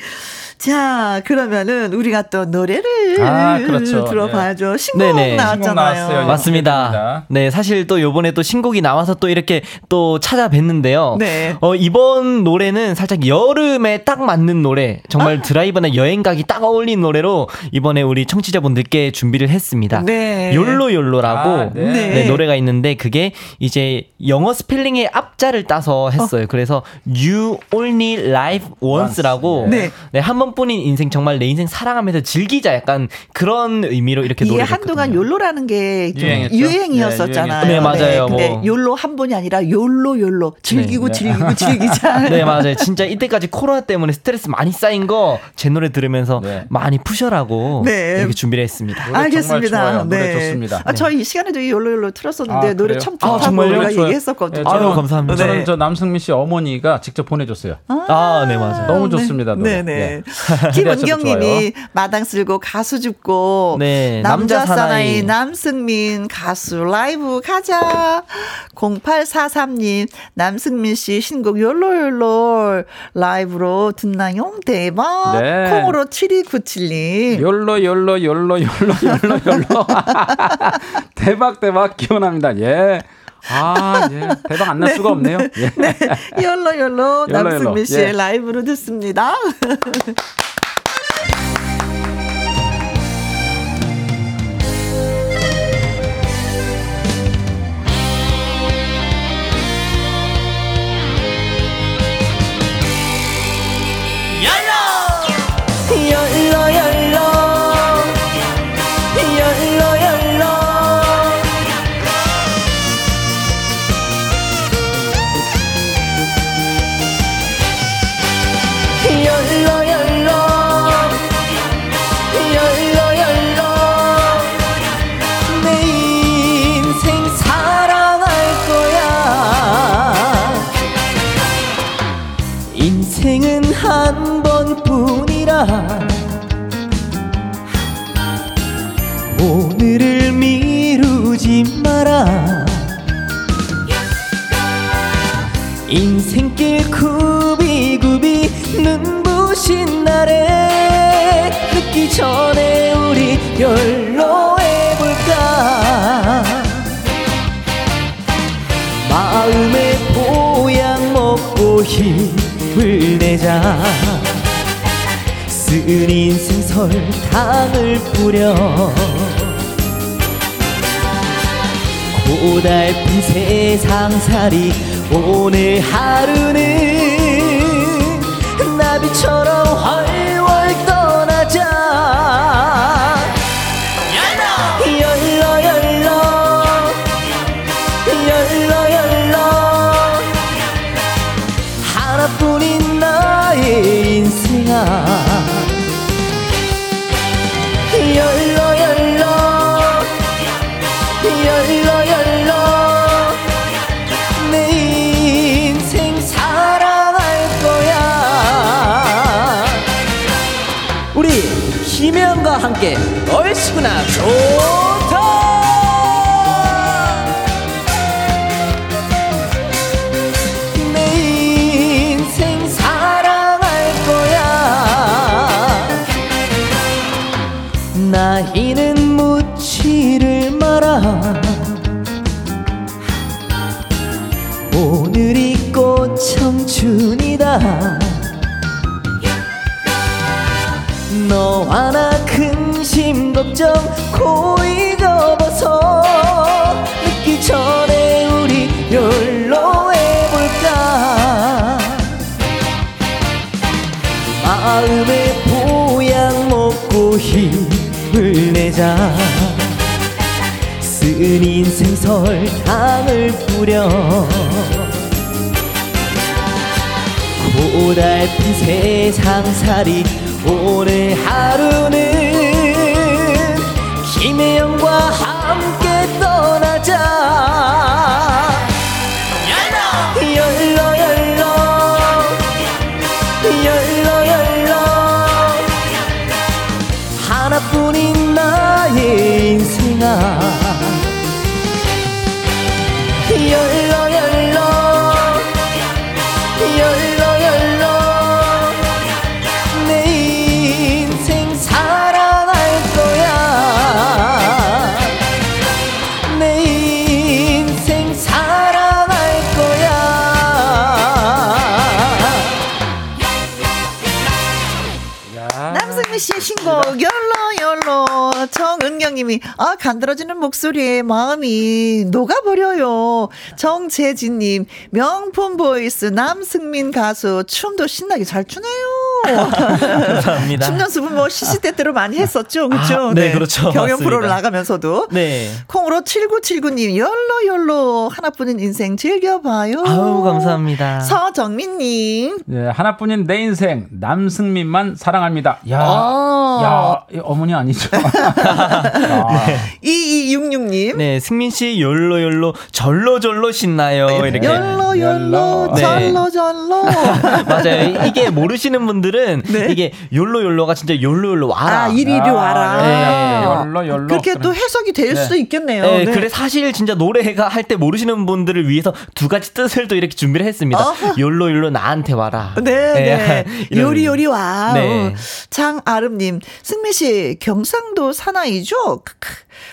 자, 그러면은 우리가 또 노래를 아, 그렇죠. 들어봐야죠. 네. 신곡 네네. 나왔잖아요. 신곡 맞습니다. 네, 사실 또 요번에 또 신곡이 나와서 또 이렇게 또 찾아뵀는데요. 네. 어, 이번 노래는 살짝 여름에 딱 맞는 노래, 정말 아. 드라이브나 여행 가기 딱 어울리는 노래로 이번에 우리 청취자분들께 준비를 했습니다. 네. 욜로 욜로라고 아, 네. 네. 노래가 있는데 그게 이제 영어 스펠링의 앞자 를 따서 했어요. 어. 그래서 You Only Live Once라고 네. 네, 한번 번뿐인 인생 정말 내 인생 사랑하면서 즐기자 약간 그런 의미로 이렇게 노래 한동안 욜로라는 게 유행이었었잖아요. 네, 네 맞아요. 네, 근데 뭐. 욜로 한 번이 아니라 욜로 욜로 즐기고 네. 즐기고 즐기자. [laughs] 네 맞아요. 진짜 이때까지 코로나 때문에 스트레스 많이 쌓인 거 제 노래 들으면서 네. 많이 푸셔라고 네. 이렇게 준비를 했습니다. 알겠습니다. 네. 좋습니다. 아, 저희 이 시간에도 이 욜로 욜로 틀었었는데 아, 노래 참 좋다고 아, 우리가 얘기했었거든요. 아유 감사합니다. 저는 저 남승민 씨 어머니가 직접 보내줬어요. 아, 네 맞아요. 너무 좋습니다. 네, 네. [laughs] 김은경 님이 마당 쓸고 가수 죽고 네, 남자, 남자 사나이 남승민 가수 라이브 가자. 0843님 남승민 씨 신곡 욜로욜로 라이브로 듣나용 대박. 네. 콩으로 7297님. 욜로 욜로 욜로 욜로 욜로 욜로. [laughs] 대박 대박. 기원합니다. 예 아, 예. 대박 안날 네. 수가 없네요. 예. 네. 열로 열로 남승민 씨의 예. 라이브로 듣습니다. 마라 인생길 굽이굽이 눈부신 날에 늦기 전에 우리 연로해볼까? 마음의 보양 먹고 힘을 내자. 쓴 인생 설탕을 뿌려 고달픈 세상살이 오늘 하루는 나비처럼 활활 떠나자. 열러 열러. 열러 열러. 하나뿐인 나의 인생아 너무나 좋다. 내 인생 사랑할 거야. 나이는 묻지를 마라 오늘이 꽃 청춘이다. 너와 나 심 걱정 고이 접어서 늦기 전에 우리 열로 해볼까? 마음의 보양 먹고 힘을 내자. 쓴 인생 설탕을 뿌려. 고달픈 세상살이 오늘 하루는 김혜영과 함께 떠나자 정은경님이 아 간드러지는 목소리에 마음이 녹아버려요. 정재진님 명품 보이스 남승민 가수 춤도 신나게 잘 추네요. 감사합니다. 춤 연습은 뭐 시시때때로 많이 했었죠, 그렇죠? 아, 네, 그렇죠. 경연 맞습니다. 프로를 나가면서도. 네. 콩으로 7979님 욜로 욜로 하나뿐인 인생 즐겨봐요. 아우 감사합니다. 서정민님. 네, 하나뿐인 내 인생 남승민만 사랑합니다. 야, 아. 야, 이 어머니 아니죠? [laughs] 네. 2266님. 네, 승민 씨 열로 열로 절로 절로 신나요. 이렇게. 네, 열로 열로 열로. 네. 절로 절로. [laughs] 맞아요. 이게 모르시는 분들 은 네. 이게 열로 열로가 진짜 열로 열로 와라. 아, 이리로 와라. 네. 열로 열로. 그렇게 또 해석이 될 네. 수도 있겠네요. 네, 네. 그래 사실 진짜 노래가 할 때 모르시는 분들을 위해서 두 가지 뜻을 또 이렇게 준비를 했습니다. 어허. 열로 열로 나한테 와라. 네, 네. [laughs] 이런 요리 요리 와. 네. 장아름 님, 승미 씨 경상도 사나이죠? 크크.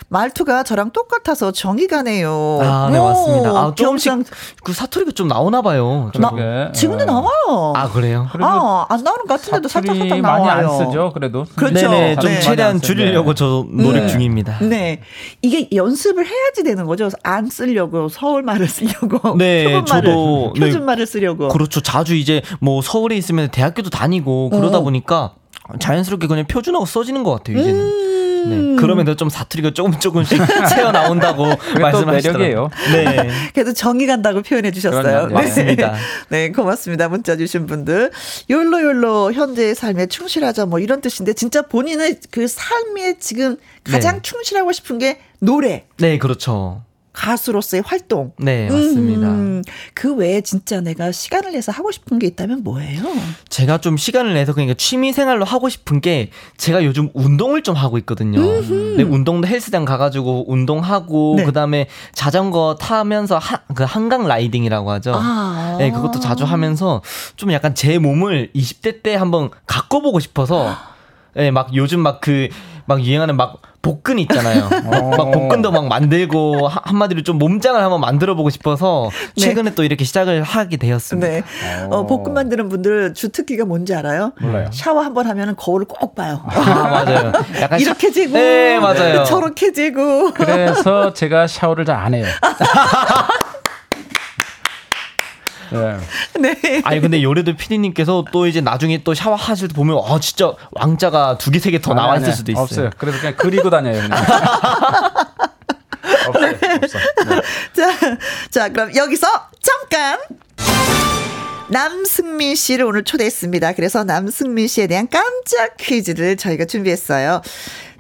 말투가 저랑 똑같아서 정이 가네요. 아, 네, 오, 맞습니다. 아, 조금씩 경상- 그 사투리가 좀 나오나 봐요. 좀. 나. 지금도 어. 나와요. 아, 그래요? 아, 안 나오는 것 같은데도 살짝 살짝 많이 나와요. 안 쓰죠. 그래도. 그렇죠. 네네, 좀 네. 최대한 줄이려고 저 노력 네. 중입니다. 네. 이게 연습을 해야지 되는 거죠. 안 쓰려고, 서울 말을 쓰려고. [laughs] 네, 말을, 저도, [laughs] 네. 표준 말을 쓰려고. 그렇죠. 자주 이제 뭐 서울에 있으면 대학교도 다니고 그러다 어. 보니까 자연스럽게 그냥 표준어가 써지는 것 같아요, 이제는. 음. 네. 그러면서 좀 사투리가 조금 조금씩 [laughs] 새어 나온다고 또 말씀하시더라고요. 네. [laughs] 그래도 정이 간다고 표현해 주셨어요. 그럼요. 네. 맞습니다. [laughs] 네, 고맙습니다. 문자 주신 분들. 욜로 욜로 현재의 삶에 충실하자 뭐 이런 뜻인데 진짜 본인의 그 삶에 지금 가장 네. 충실하고 싶은 게 노래, 네, 그렇죠. 가수로서의 활동. 네, 맞습니다. 음, 그 외에 진짜 내가 시간을 내서 하고 싶은 게 있다면 뭐예요? 제가 좀 시간을 내서 그러니까 취미 생활로 하고 싶은 게 제가 요즘 운동을 좀 하고 있거든요. 네, 운동도 헬스장 가가지고 운동하고 네. 그다음에 자전거 타면서 하, 그 한강 라이딩이라고 하죠. 아. 네, 그것도 자주 하면서 좀 약간 제 몸을 20대 때 한번 가꿔보고 싶어서 네, 막 요즘 막 그 막 유행하는 막 복근 있잖아요. 막, 막 복근도 막 만들고 하- 한마디로 좀 몸짱을 한번 만들어 보고 싶어서 네. 최근에 또 이렇게 시작을 하게 되었습니다. 네. 어, 볶음 만드는 분들 주특기가 뭔지 알아요? 몰라요. 샤워 한번 하면 거울을 꼭 봐요. 아, 맞아요. 약간 이렇게 샤- 지고 네, 맞아요. 저렇게 지고 그래서 제가 샤워를 잘 안 해요. [laughs] 네. [laughs] 네. 아니 근데 요래도 피디님께서 또 이제 나중에 또 샤워하실 때 보면 아 진짜 왕자가 두 개 세 개 더 나와 아니, 있을 아니, 수도 있어요. 없어요. 그래서 그냥 그리고 다녀요. 그냥. [laughs] 없어요. 없어. 네. 자, 자, 그럼 여기서 잠깐. 남승민 씨를 오늘 초대했습니다. 그래서 남승민 씨에 대한 깜짝 퀴즈를 저희가 준비했어요.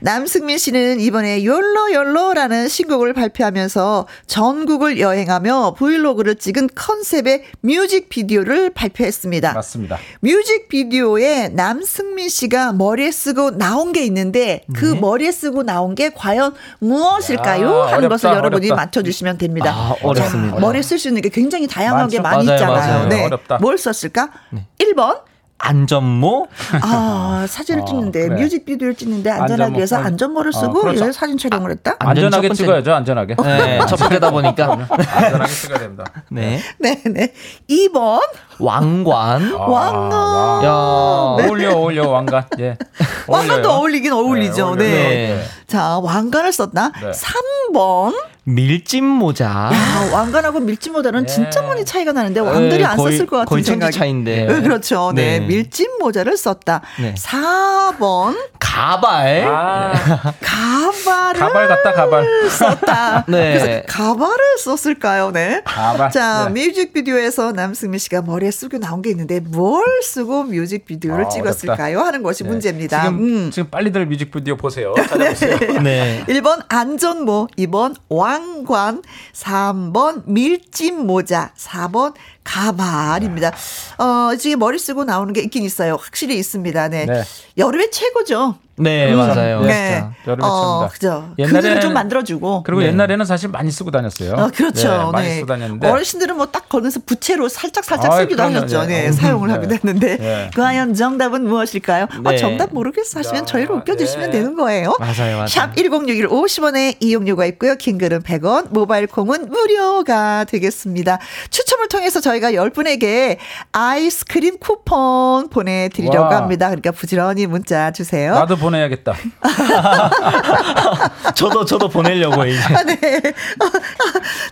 남승민 씨는 이번에 욜로 욜로라는 신곡을 발표하면서 전국을 여행하며 브이로그를 찍은 컨셉의 뮤직비디오를 발표했습니다. 맞습니다. 뮤직비디오에 남승민 씨가 머리에 쓰고 나온 게 있는데 그 네. 머리에 쓰고 나온 게 과연 무엇일까요? 야, 하는 어렵다, 것을 여러분이 어렵다. 맞춰주시면 됩니다. 아, 어렵습니다. 자, 머리에 쓸 수 있는 게 굉장히 다양하게 많죠. 많이 맞아요, 있잖아요. 맞아요. 네. 어렵다. 뭘 썼을까? 네. 1번 안전모? 아, 사진을 어, 찍는데, 그래. 뮤직비디오를 찍는데 안전하기 안전모, 위해서 안전모를 쓰고 어, 그렇죠. 사진 촬영을 했다? 안전하게 찍어야죠, 안전하게. 네, 첫 번째다 보니까. [laughs] 안전하게 찍어야 됩니다. 네. 네, 네. 2번. 왕관. 아, 왕관. 야, 네. 어울려, 어울려, 왕관. 예. [laughs] 왕관도 어울리긴 어울리죠. 네. 네. 네. 자, 왕관을 썼다. 네. 3번. 밀짚 모자. 야, 왕관하고 밀짚 모자는 네. 진짜 많이 차이가 나는데 왕들이 네, 안 거의, 썼을 것 같은 거의 생각이. 차인데. 네, 그렇죠. 네. 네. 밀짚 모자를 썼다. 네. 4번 가발. 아. [laughs] 가발을 가발 같다 가발. 썼다. [laughs] 네. 그래서 가발을 썼을까요? 네. 가발. 자, 네. 뮤직비디오에서 남승민 씨가 머리에 쓰고 나온 게 있는데 뭘 쓰고 뮤직비디오를 아, 찍었을까요? 하는 것이 네. 문제입니다. 지금 음. 지금 빨리들 뮤직비디오 보세요. [laughs] 찾아보세요. 네. 1번 안전모, 2번 왕 관, 3번 밀짚 모자, 4번 가발입니다. 어, 지금 머리 쓰고 나오는 게 있긴 있어요. 확실히 있습니다. 네. 네. 여름에 최고죠. 네, 음. 맞아요. 네. 여름에 어, 그죠. 옛날에 좀 만들어주고. 그리고 네. 옛날에는 사실 많이 쓰고 다녔어요. 아, 그렇죠. 네, 많이 네. 쓰고 다녔는데. 어르신들은 뭐 딱 걸면서 부채로 살짝 살짝 쓰기도 하셨죠. 네, 네. 사용을 하기도 했는데. 네. 과연 정답은 무엇일까요? 아, 정답 모르겠어 하시면 저희를 웃겨주시면 되는 거예요. 맞아요, 맞아요. 샵 1061 50원에 이용료가 있고요. 킹글은 100원, 모바일 콩은 무료가 되겠습니다. 추첨을 통해서 저희 가 10분에게 아이스크림 쿠폰 보내드리려고 와. 합니다. 그러니까 부지런히 문자 주세요. 나도 보내야겠다. [laughs] 저도 저도 보내려고 이제. 아, 네.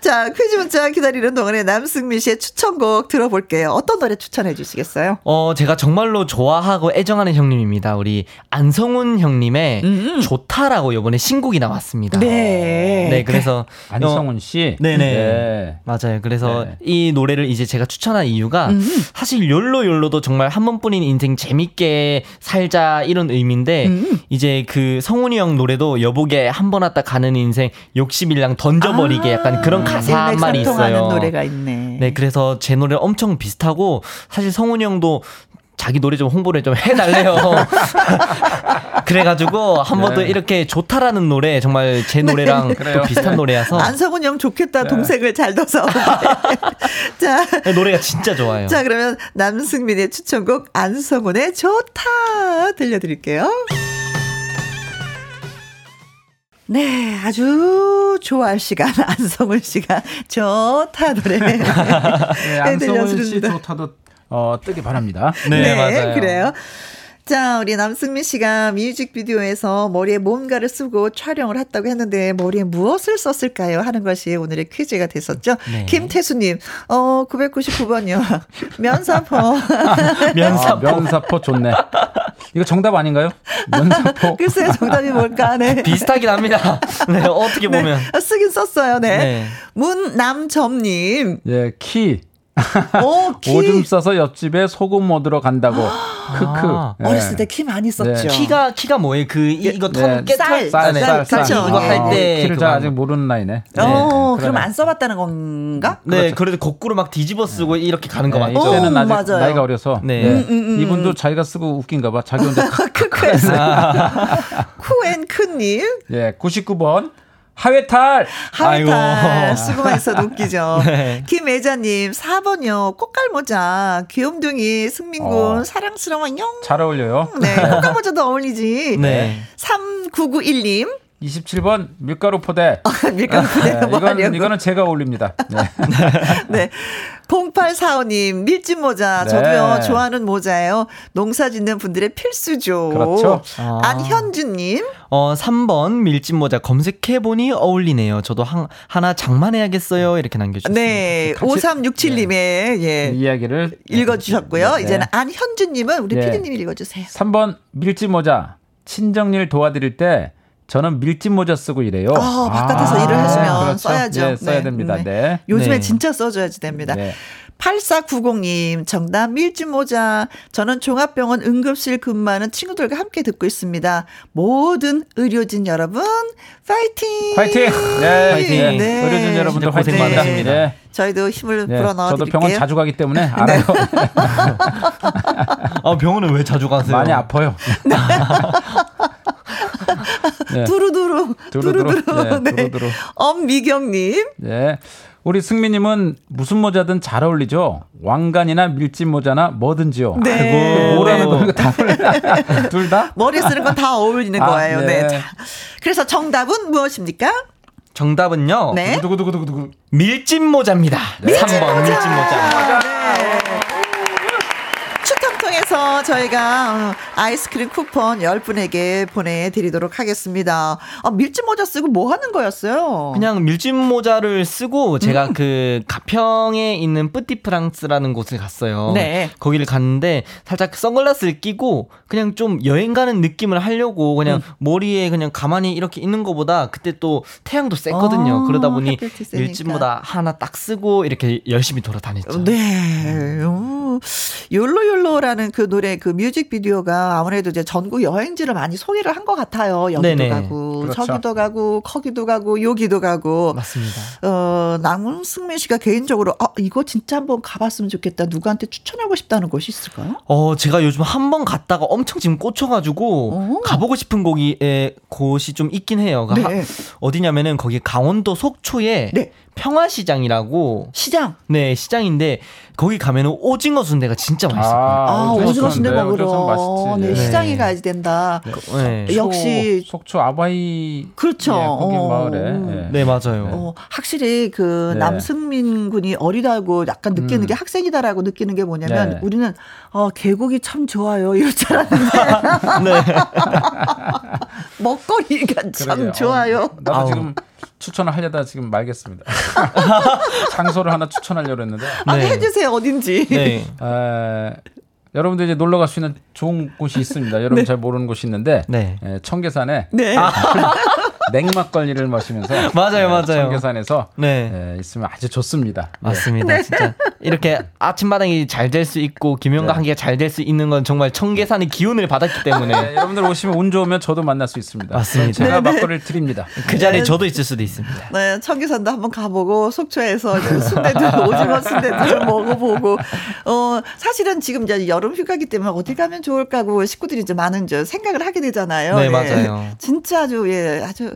자 퀴즈 문자 기다리는 동안에 남승민 씨의 추천곡 들어볼게요. 어떤 노래 추천해 주시겠어요? 어 제가 정말로 좋아하고 애정하는 형님입니다. 우리 안성훈 형님의 음음. 좋다라고 이번에 신곡이 나왔습니다. 네. 네 그래서 안성훈 씨. 네네 네. 맞아요. 그래서 네. 이 노래를 이제 제가 추천한 이유가 음 사실 욜로 욜로도 정말 한 번뿐인 인생 재밌게 살자 이런 의미인데 음 이제 그 성훈이 형 노래도 여보게 한 번 왔다 가는 인생 욕심일랑 던져버리게 아~ 약간 그런 가사 한 말이 있어요. 노래가 있네. 네, 그래서 제 노래 엄청 비슷하고 사실 성훈이 형도 자기 노래 좀 홍보를 좀 해달래요. [laughs] 그래가지고 한 번도 네. 이렇게 좋다라는 노래 정말 제 네. 노래랑 [laughs] 네. 또 비슷한 노래여서 안성훈 형 좋겠다 네. 동생을 잘 둬서 [laughs] 자 네, 노래가 진짜 좋아요. 자 그러면 남승민의 추천곡 안성훈의 좋다 들려드릴게요. 네, 아주 좋아할 시간 [laughs] 안성훈 씨가 좋다 노래 [laughs] [laughs] 네, 안성훈 씨 좋다도 어, 뜨기 바랍니다. 네, 네 맞아요. 그래요. 자, 우리 남승민 씨가 뮤직비디오에서 머리에 뭔가를 쓰고 촬영을 했다고 했는데 머리에 무엇을 썼을까요? 하는 것이 오늘의 퀴즈가 됐었죠. 네. 김태수님, 어, 999번이요. [laughs] 면사포. [laughs] 면사포. 아, 면사포 좋네. 이거 정답 아닌가요? 면사포. [laughs] 글쎄요, 정답이 뭘까? 네. 비슷하긴 합니다. 네, 어떻게 네. 보면. 네, 쓰긴 썼어요, 네. 네. 문남점님. 예, 키. 오, 오줌 싸서 옆집에 소금 얻으러 간다고. 크크. 아, 네. 어렸을 때 키 많이 썼죠. 네. 키가 키가 뭐예요? 그 이거 네. 쌀, 쌀, 쌀, 쌀, 쌀. 이거 할 때. 키를 잘 아직 모르는 나이네. 네. 어, 그럼 안 써봤다는 건가? 네, 그렇죠. 그래도 거꾸로 막 뒤집어 쓰고 네. 이렇게 가는 거 맞죠? 이때는 아직 맞아요. 나이가 어려서. 네. 음, 음, 음. 이분도 자기가 쓰고 웃긴가 봐. 자기 혼자 [laughs] 크크했어요. 쿠앤크님. [laughs] [laughs] 예, 99번. 하회탈. 하회탈. 수고만 있어도 웃기죠. [laughs] 네. 김애자님, 4번이요. 꽃갈모자. 귀염둥이, 승민군, 어. 사랑스러워, 영. 잘 어울려요. 네. 꽃갈모자도 [laughs] 어울리지. 네. 3991님. 27번 밀가루 포대. [laughs] 밀가루 포대. 네, 뭐 이건, 이거는 제가 어울립니다. [laughs] 네. [laughs] 네. 0845님, 밀짚 모자. 네. 저도요, 좋아하는 모자예요. 농사 짓는 분들의 필수죠. 그렇죠. 아. 안현주님. 어, 3번 밀짚 모자 검색해보니 어울리네요. 저도 한, 하나 장만해야겠어요. 이렇게 남겨주셨습니다. 네. 5367님의, 네. 예. 이야기를 읽어주셨고요. 네. 이제는 안현주님은 우리 네. 피디님 읽어주세요. 3번 밀짚 모자. 친정일 도와드릴 때 저는 밀짚 모자 쓰고 일해요. 아, 바깥에서 아, 일을 하시면 그렇죠? 써야죠. 네, 써야 네. 됩니다. 네. 요즘에 네. 진짜 써줘야지 됩니다. 네. 8490님, 정답 밀짚 모자. 저는 종합병원 응급실 근무하는 친구들과 함께 듣고 있습니다. 모든 의료진 여러분, 파이팅! 파이팅! 네, 파이팅! 네. 의료진 여러분들 고생 많으십니다. 네. 저희도 힘을 네. 불어 넣어 저도 병원 자주 가기 때문에 네. 알아요. [laughs] 아, 병원은 왜 자주 가세요? 많이 아파요. [laughs] 네. 두루두루. 두루두루. 두루두루. 네. 두루두루. 엄미경님. 네. 우리 승미님은 무슨 모자든 잘 어울리죠. 왕관이나 밀짚 모자나 뭐든지요. 네. 아이고, 뭐라는 거 다. [laughs] 둘 다? 머리 쓰는 건 다 어울리는 아, 거예요. 네. 네. 자, 그래서 정답은 무엇입니까? 정답은요. 네. 두구두구두구두구. 밀짚 모자입니다. 네. 3번 밀짚 모자. 네. 통해서 저희가 어, 아이스크림 쿠폰 10분에게 보내드리도록 하겠습니다. 아, 밀짚 모자 쓰고 뭐 하는 거였어요? 그냥 밀짚 모자를 쓰고 제가 음. 그 가평에 있는 뿌티프랑스라는 곳을 갔어요. 네. 거기를 갔는데 살짝 선글라스를 끼고 그냥 좀 여행 가는 느낌을 하려고 그냥 음. 머리에 그냥 가만히 이렇게 있는 것보다 그때 또 태양도 셌거든요. 어, 그러다 보니 밀짚 모자 하나 딱 쓰고 이렇게 열심히 돌아다녔죠. 네. 오, 욜로욜로라는 그 노래 그 뮤직비디오가 아무래도 이제 전국 여행지를 많이 소개를 한 것 같아요. 여기도 네네. 가고 그렇죠. 저기도 가고 거기도 가고 여기도 가고 맞습니다. 어 남승민 씨가 개인적으로 아 이거 진짜 한번 가봤으면 좋겠다. 누구한테 추천하고 싶다는 곳이 있을까요? 어 제가 요즘 한 번 갔다가 엄청 지금 꽂혀가지고 오. 가보고 싶은 곳이 곳이 좀 있긴 해요. 네. 하, 어디냐면은 거기 강원도 속초에 네. 평화시장이라고 시장 네 시장인데 거기 가면은 오징어 순대가 진짜 맛있어요. 아, 아 오징어 순대 먹으러 네, 네, 시장에 가야지 된다. 네. 네. 역시 속초 아바이 그렇죠. 예, 거기 어. 마을에 네, 네 맞아요. 어, 확실히 그 네. 남승민 군이 어리다고 약간 느끼는 음. 게 학생이다라고 느끼는 게 뭐냐면 네. 우리는 어, 계곡이 참 좋아요 이럴 줄 알았는데 [laughs] 네. [laughs] 먹거리가 참 그러게요. 좋아요. 어, 나도. 지금 추천을 하려다 지금 말겠습니다. [laughs] 장소를 하나 추천하려고 했는데. 아, 네. 해주세요, 어딘지. 네. 에, 여러분들 이제 놀러 갈 수 있는 좋은 곳이 있습니다. 여러분 네. 잘 모르는 곳이 있는데. 네. 에, 청계산에. 네. 아, 냉막걸리를 마시면서 [laughs] 맞아요, 맞아요. 청계산에서 네. 네, 있으면 아주 좋습니다. 네. 맞습니다, 네. 진짜 이렇게 아침마당이 잘 될 수 있고 김영과 네. 한계가 잘 될 수 있는 건 정말 청계산의 기운을 받았기 때문에 네, 여러분들 오시면 운 좋으면 저도 만날 수 있습니다. 맞습니다. 제가 막걸리를 드립니다. 그 자리에 저도 있을 수도 있습니다. 네, 청계산도 한번 가보고 속초에서 순대도 [laughs] 오징어 순대도 좀 먹어보고 어 사실은 지금 이제 여름 휴가기 때문에 어디 가면 좋을까고 식구들이 이제 많은 저 생각을 하게 되잖아요. 네, 맞아요. 진짜 아주 예 아주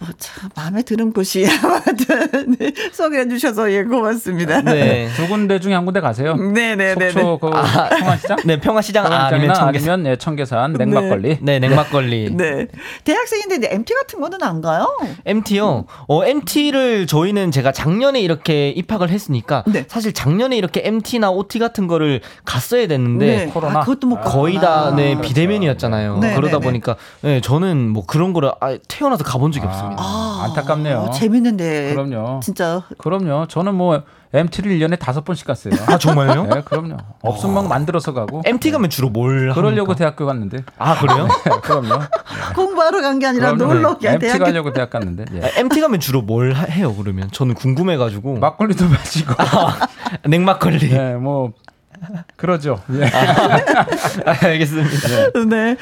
어, 참 마음에 드는 곳이 아무튼 네, 소개해 주셔서 예 고맙습니다. 네. 두 군데 중에 한 군데 가세요. 네 네네. 네, 속초 그 아, 평화시장? 네 평화시장 아, 아니면 청계산. 아니면 네, 청계산 냉막걸리. 네, 네 냉막걸리. 네. 대학생인데 MT 같은 거는 안 가요? MT요. 어 MT를 저희는 제가 작년에 이렇게 입학을 했으니까 네. 사실 작년에 이렇게 MT나 OT 같은 거를 갔어야 됐는데 네. 코로나 아, 그것도 뭐 거의 다 네, 비대면이었잖아요. 네, 그러다 보니까 네, 저는 뭐 그런 거를 아, 태어나서 가본 적이 아. 없습니 다. 같습니다. 아, 안타깝네요. 재밌는데. 그럼요. 진짜. 그럼요. 저는 뭐 MT를 1년에 다섯 번씩 갔어요. 아, 정말요? 네, 그럼요. 없으면 막 만들어서 가고. MT 가면 주로 뭘 그러려고 합니까? 대학교 갔는데. 아, 그래요? [laughs] 네, 그럼요. 네. [laughs] 공부하러 간 게 아니라 놀러 간 MT 대학교. 가려고 대학 갔는데. 예. 아, MT 가면 주로 뭘 해요, 그러면? 저는 궁금해 가지고. 막걸리도 [laughs] 마시고. 아, 냉막걸리. 네, 뭐. 그러죠. 예. 아, 알겠습니다. 네.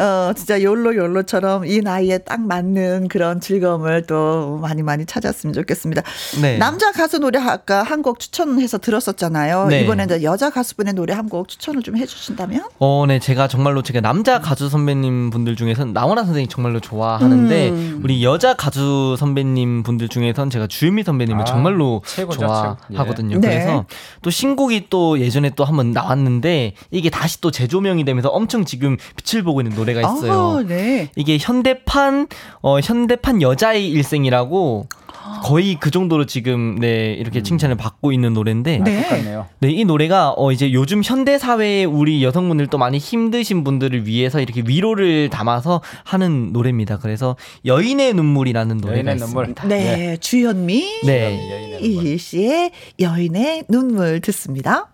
네. 어, 진짜 욜로 욜로처럼 이 나이에 딱 맞는 그런 즐거움을 또 많이 많이 찾았으면 좋겠습니다. 네. 남자 가수 노래 아까 한 곡 추천해서 들었었잖아요. 네. 이번에 이제 여자 가수분의 노래 한 곡 추천을 좀 해주신다면? 어, 네. 제가 정말로 제가 남자 가수 선배님 분들 중에서는 나훈아 선생님 정말로 좋아하는데 음. 우리 여자 가수 선배님 분들 중에선 제가 주현미 선배님을 아, 정말로 최고죠, 좋아하거든요. 예. 그래서 네. 또 신곡이 또 예전에 또 한번 나왔는데 이게 다시 또 재조명이 되면서 엄청 지금 빛을 보고 있는 노래 노래가 있어요. 아, 네. 이게 현대판 어 현대판 여자의 일생이라고 거의 그 정도로 지금 네 이렇게 음. 칭찬을 받고 있는 노래인데 네. 네, 이 노래가 어 이제 요즘 현대 사회에 우리 여성분들 또 많이 힘드신 분들을 위해서 이렇게 위로를 담아서 하는 노래입니다. 그래서 여인의 눈물이라는 노래가 여인의 있습니다. 눈물. 네, 네. 주현미 네. 이 씨의 여인의 눈물 듣습니다.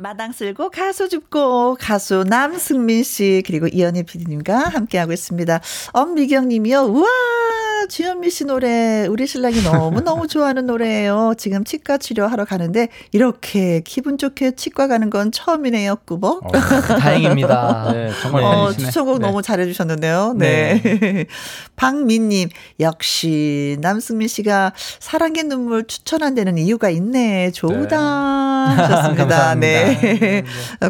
마당 쓸고 가수 줍고 가수 남승민 씨 그리고 이연희 PD님과 함께하고 있습니다. 엄미경 님이요. 우와 주현미 씨 노래 우리 신랑이 너무 너무 [laughs] 좋아하는 노래예요. 지금 치과 치료하러 가는데 이렇게 기분 좋게 치과 가는 건 처음이네요. 꾸벅. 어, 다행입니다. [laughs] 네, 정말 어, 추천곡 네. 너무 잘해 주셨는데요. 네. 네. [laughs] 박민 님 역시 남승민 씨가 사랑의 눈물 추천한다는 이유가 있네. 좋다. 네. 하셨습니다. 네. 네.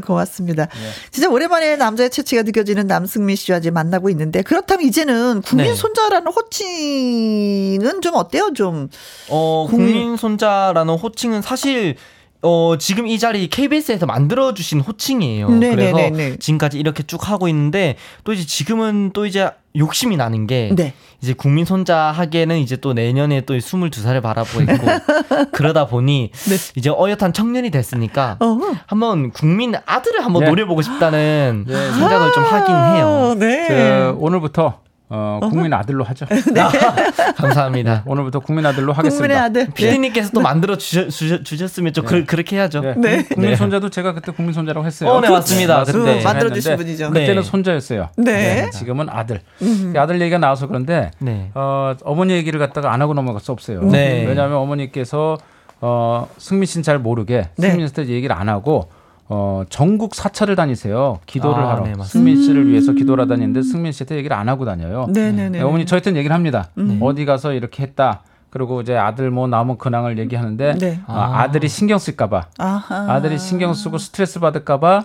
고맙습니다. 네. 진짜 오랜만에 남자의 채취가 느껴지는 남승민 씨와 이제 만나고 있는데 그렇다면 이제는 국민 네. 손자라는 호칭 국민은 좀 어때요? 좀. 어, 국민 손자라는 호칭은 사실 어, 지금 이 자리 KBS에서 만들어주신 호칭이에요. 네네네네. 그래서 네, 네, 네. 지금까지 이렇게 쭉 하고 있는데, 또 이제 지금은 또 이제 욕심이 나는 게, 네. 이제 국민 손자 하기에는 이제 또 내년에 또 22살을 바라보고 있고, [laughs] 그러다 보니, 네. 이제 어엿한 청년이 됐으니까, 어허. 한번 국민 아들을 한번 네. 노려보고 싶다는 생각을 아~ 좀 하긴 해요. 네. 오늘부터 어, 국민 아들로 하죠. [laughs] 네. 아, [laughs] 감사합니다. 오늘부터 국민 아들로 하겠습니다. 국민의 아들. 피디님께서 네. 또 만들어 주셨, 주셨, 으면 좀 네. 그, 렇게 해야죠. 네. 네. 국민 손자도 제가 그때 국민 손자라고 했어요. 어, 네, 맞습니다. 그때 만들어 주신 분이죠. 그때는 손자였어요. 네. 지금은 아들. 음. 아들 얘기가 나와서 그런데 어, 어머니 얘기를 갖다가 안 하고 넘어갈 수 없어요. 왜냐하면 어머니께서 어, 승민 씨는 잘 모르게 승민 씨한테 얘기를 안 하고 어, 전국 사찰을 다니세요. 기도를 아, 하러. 네, 승민 씨를 위해서 기도를 다니는데 승민 씨한테 얘기를 안 하고 다녀요. 네네네. 네, 어머니 저한테는 얘기를 합니다. 음. 어디 가서 이렇게 했다. 그리고 이제 아들 뭐 나오면 근황을 얘기하는데 네. 아. 아들이 신경 쓸까봐 아들이 신경 쓰고 스트레스 받을까봐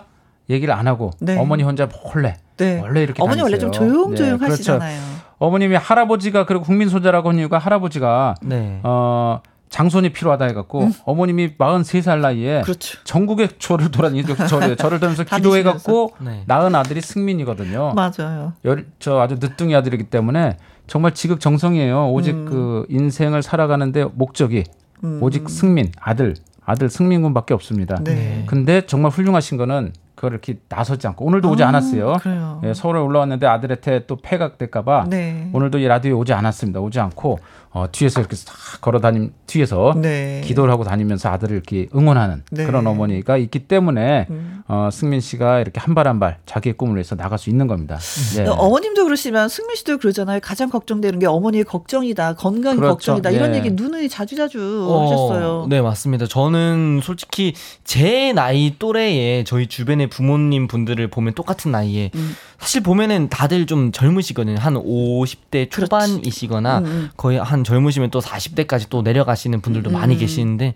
얘기를 안 하고 네. 어머니 혼자 몰래 네. 원래 이렇게 어머니 다녔어요. 원래 좀 조용조용 네, 그렇죠. 하시잖아요. 어머님이 할아버지가 그리고 국민 소자라고 하는 이유가 할아버지가 네. 어 장손이 필요하다 해갖고 음. 어머님이 43살 나이에 그렇죠. 전국의 초를 돌아다니죠. 저를 저를 들면서 기도해갖고 네. 낳은 아들이 승민이거든요. 맞아요. 열, 저 아주 늦둥이 아들이기 때문에 정말 지극정성이에요. 오직 음. 그 인생을 살아가는데 목적이 음. 오직 승민 아들 아들 승민군밖에 없습니다. 네. 근데 정말 훌륭하신 거는 그걸 이렇게 나서지 않고 오늘도 오지 아, 않았어요. 예, 서울에 올라왔는데 아들한테 또 폐각될까봐 네. 오늘도 이 라디오에 오지 않았습니다. 오지 않고 어, 뒤에서 이렇게 싹 걸어 다님 뒤에서 네. 기도를 하고 다니면서 아들을 이렇게 응원하는 네. 그런 어머니가 있기 때문에 음. 어, 승민 씨가 이렇게 한 발 한 발 자기의 꿈을 위해서 나갈 수 있는 겁니다. 네. 어머님도 그러시면 승민 씨도 그러잖아요. 가장 걱정되는 게 어머니의 걱정이다, 건강이 그렇죠. 걱정이다 이런 예. 얘기 누누이 자주자주 어, 하셨어요. 네 맞습니다. 저는 솔직히 제 나이 또래에 저희 주변의 부모님 분들을 보면 똑같은 나이에 음. 사실 보면은 다들 좀 젊으시거든요. 한 50대 초반이시거나 음, 음. 거의 한 젊으시면 또 40대까지 또 내려가시는 분들도 음. 많이 계시는데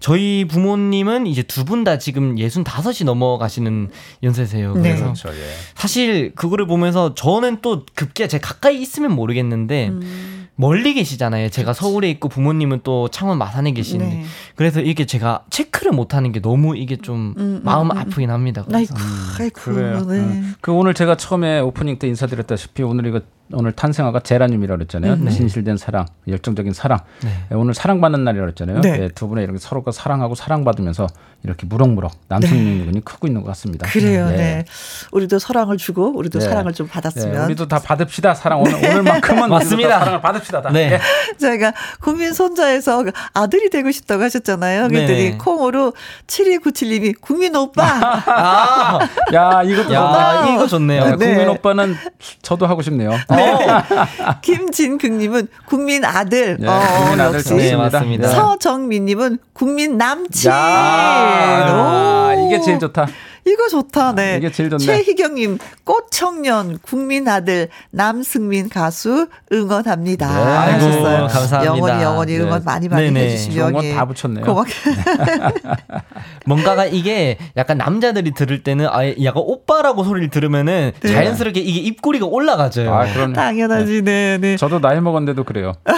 저희 부모님은 이제 두 분 다 지금 65이 넘어가시는 연세세요. 네. 그래서 네. 그렇죠, 예. 사실 그거를 보면서 저는 또 급기야 제가 가까이 있으면 모르겠는데 음. 멀리 계시잖아요. 제가 그치. 서울에 있고 부모님은 또 창원 마산에 계시는데 네. 그래서 이게 제가 체크를 못 하는 게 너무 이게 좀 음, 음 마음 음, 음, 아프긴 합니다. 그래서. 아이고, 그래요. 네. 그 오늘 제가 처음에 오프닝 때 인사드렸다시피 오늘 이거 오늘 탄생화가 제라늄이라고 그랬잖아요. 음, 네. 진실된 사랑, 열정적인 사랑. 네. 네 오늘 사랑받는 날이라고 그랬잖아요. 네. 네, 두 분의 이렇게 서로 가 사랑하고 사랑받으면서 이렇게 무럭무럭 남성민군이 네. 크고 있는 것 같습니다. 그래요. 네. 우리도 사랑을 주고 우리도 사랑을 좀 받았으면. 우리도 다 받읍시다. 사랑 오늘 오늘만큼은 맞습니다. 사랑을 받읍시다. 다. 네. 저희가 국민 손자에서 아들이 되고 싶다고 하셨잖아요. 그랬더니 콩으로 7297님이 국민 오빠. 아, 야 [laughs] 이것도 야, 이거 좋네요. 국민 오빠는 저도 하고 싶네요. 네. [laughs] 김진극님은 국민 아들. 네, 어, 국민 아들 네, 맞습니다. 서정민님은 국민 남친. 야, 이게 제일 좋다. 이거 좋다. 네. 이게 제일 좋네. 최희경님, 꽃청년, 국민 아들, 남승민 가수 응원합니다. 네. 하셨어요. 감사합니다. 영원히 영원히 네. 응원 많이 많이 네네. 해주시면. 응원 다 붙였네요. 고맙 [laughs] 뭔가가 이게 약간 남자들이 들을 때는 아 약간 오빠라고 소리를 들으면은 네. 자연스럽게 이게 입꼬리가 올라가죠. 아, 그럼 당연하지. 네. 네. 저도 나이 먹었는데도 그래요. [laughs]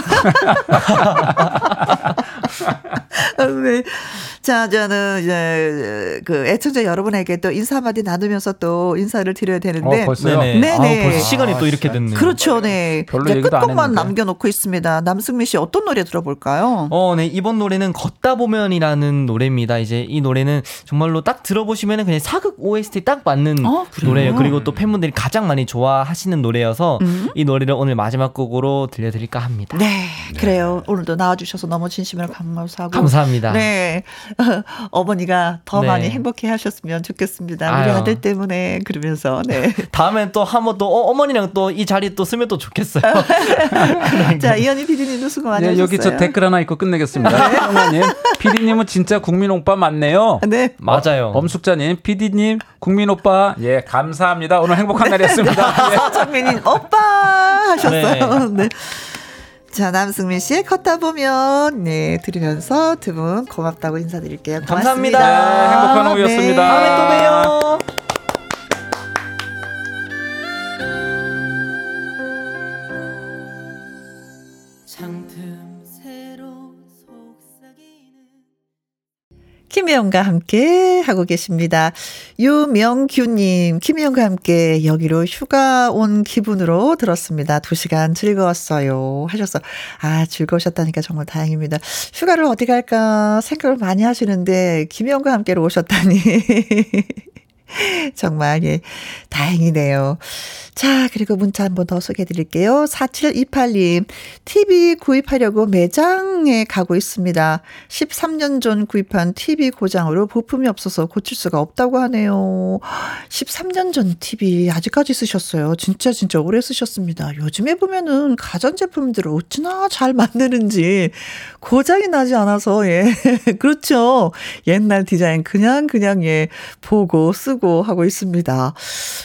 네. 자, 저는 이제 그 애청자 여러분에게 또 인사 한마디 나누면서 또 인사를 드려야 되는데. 어, 벌써요? 네네. 네네. 아, 벌써 시간이 아, 또 이렇게 됐네요. 그렇죠, 네. 별로 이제 끝곡만 남겨놓고 있습니다. 남승민 씨 어떤 노래 들어볼까요? 어, 네. 이번 노래는 걷다 보면이라는 노래입니다. 이제 이 노래는 정말로 딱 들어보시면은 그냥 사극 OST 딱 맞는 어, 노래예요. 그리고 또 팬분들이 가장 많이 좋아하시는 노래여서 음? 이 노래를 오늘 마지막 곡으로 들려드릴까 합니다. 네, 그래요. 오늘도 나와주셔서 너무 진심으로 감사하고. 감사합니다. 네. [laughs] 어머니가 더 네. 많이 행복해 하셨으면 좋겠습니다. 우리 아유. 아들 때문에 그러면서 네. [laughs] 다음엔 또 한번 또 어, 머니랑 또 이 자리 또 쓰면 또 좋겠어요. [laughs] 자 이현희 PD님도 수고 많이 네, 하셨어요. 여기 저 댓글 하나 읽고 끝내겠습니다. 네. 어머님, PD님은 진짜 국민 오빠 맞네요. 네, 맞아요. 어, 범숙자님, PD님 국민 오빠 예 감사합니다. 오늘 행복한 날이었습니다. 예. 서정민님 오빠 하셨어요. 네. 네. 자, 남승민 씨의 걷다 보면, 네, 들으면서 두 분 고맙다고 인사드릴게요. 고맙습니다. 감사합니다. 네, 행복한 오후였습니다. 네. 다음에 또 봬요. 김혜영과 함께 하고 계십니다. 유명규님, 김혜영과 함께 여기로 휴가 온 기분으로 들었습니다. 두 시간 즐거웠어요. 하셔서, 아, 즐거우셨다니까 정말 다행입니다. 휴가를 어디 갈까 생각을 많이 하시는데, 김혜영과 함께로 오셨다니. [laughs] [laughs] 정말, 예, 다행이네요. 자, 그리고 문자 한 번 더 소개해 드릴게요. 4728님, TV 구입하려고 매장에 가고 있습니다. 13년 전 구입한 TV 고장으로 부품이 없어서 고칠 수가 없다고 하네요. 13년 전 TV 아직까지 쓰셨어요. 진짜 진짜 오래 쓰셨습니다. 요즘에 보면은 가전제품들을 어찌나 잘 만드는지 고장이 나지 않아서, 예. [laughs] 그렇죠. 옛날 디자인 그냥 그냥 예, 보고 쓰고 하고 있습니다.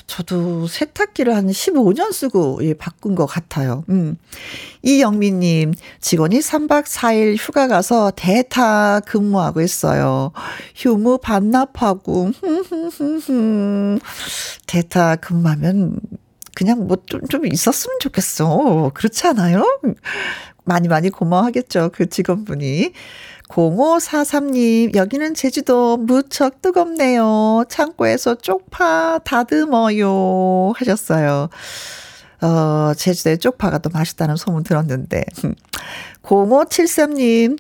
저도 세탁기를 한 15년 쓰고 예, 바꾼 것 같아요. 음. 이영민님, 직원이 3박 4일 휴가 가서 대타 근무하고 있어요. 휴무 반납하고, [laughs] 대타 근무하면 그냥 뭐 좀, 좀 있었으면 좋겠어. 그렇지 않아요? 많이 많이 고마워하겠죠. 그 직원분이. 0543님, 여기는 제주도 무척 뜨겁네요. 창고에서 쪽파 다듬어요. 하셨어요. 어, 제주도의 쪽파가 또 맛있다는 소문 들었는데. 0573님,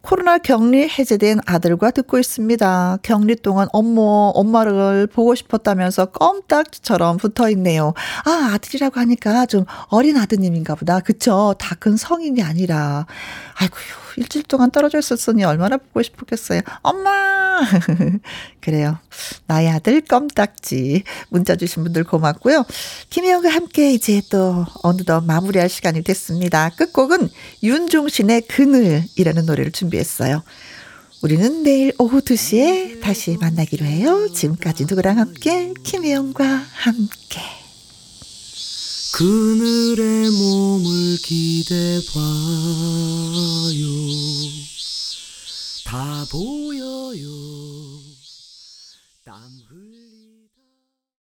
코로나 격리 해제된 아들과 듣고 있습니다. 격리 동안 엄마, 엄마를 보고 싶었다면서 껌딱지처럼 붙어 있네요. 아, 아들이라고 하니까 좀 어린 아드님인가 보다. 그쵸? 다 큰 성인이 아니라. 아이고요. 일주일 동안 떨어져 있었으니 얼마나 보고 싶었겠어요. 엄마! [laughs] 그래요. 나의 아들 껌딱지. 문자 주신 분들 고맙고요. 김혜영과 함께 이제 또 어느덧 마무리할 시간이 됐습니다. 끝곡은 윤종신의 그늘이라는 노래를 준비했어요. 우리는 내일 오후 2시에 다시 만나기로 해요. 지금까지 누구랑 함께? 김혜영과 함께. 그늘의 몸을 기대봐요. 다 보여요. 땀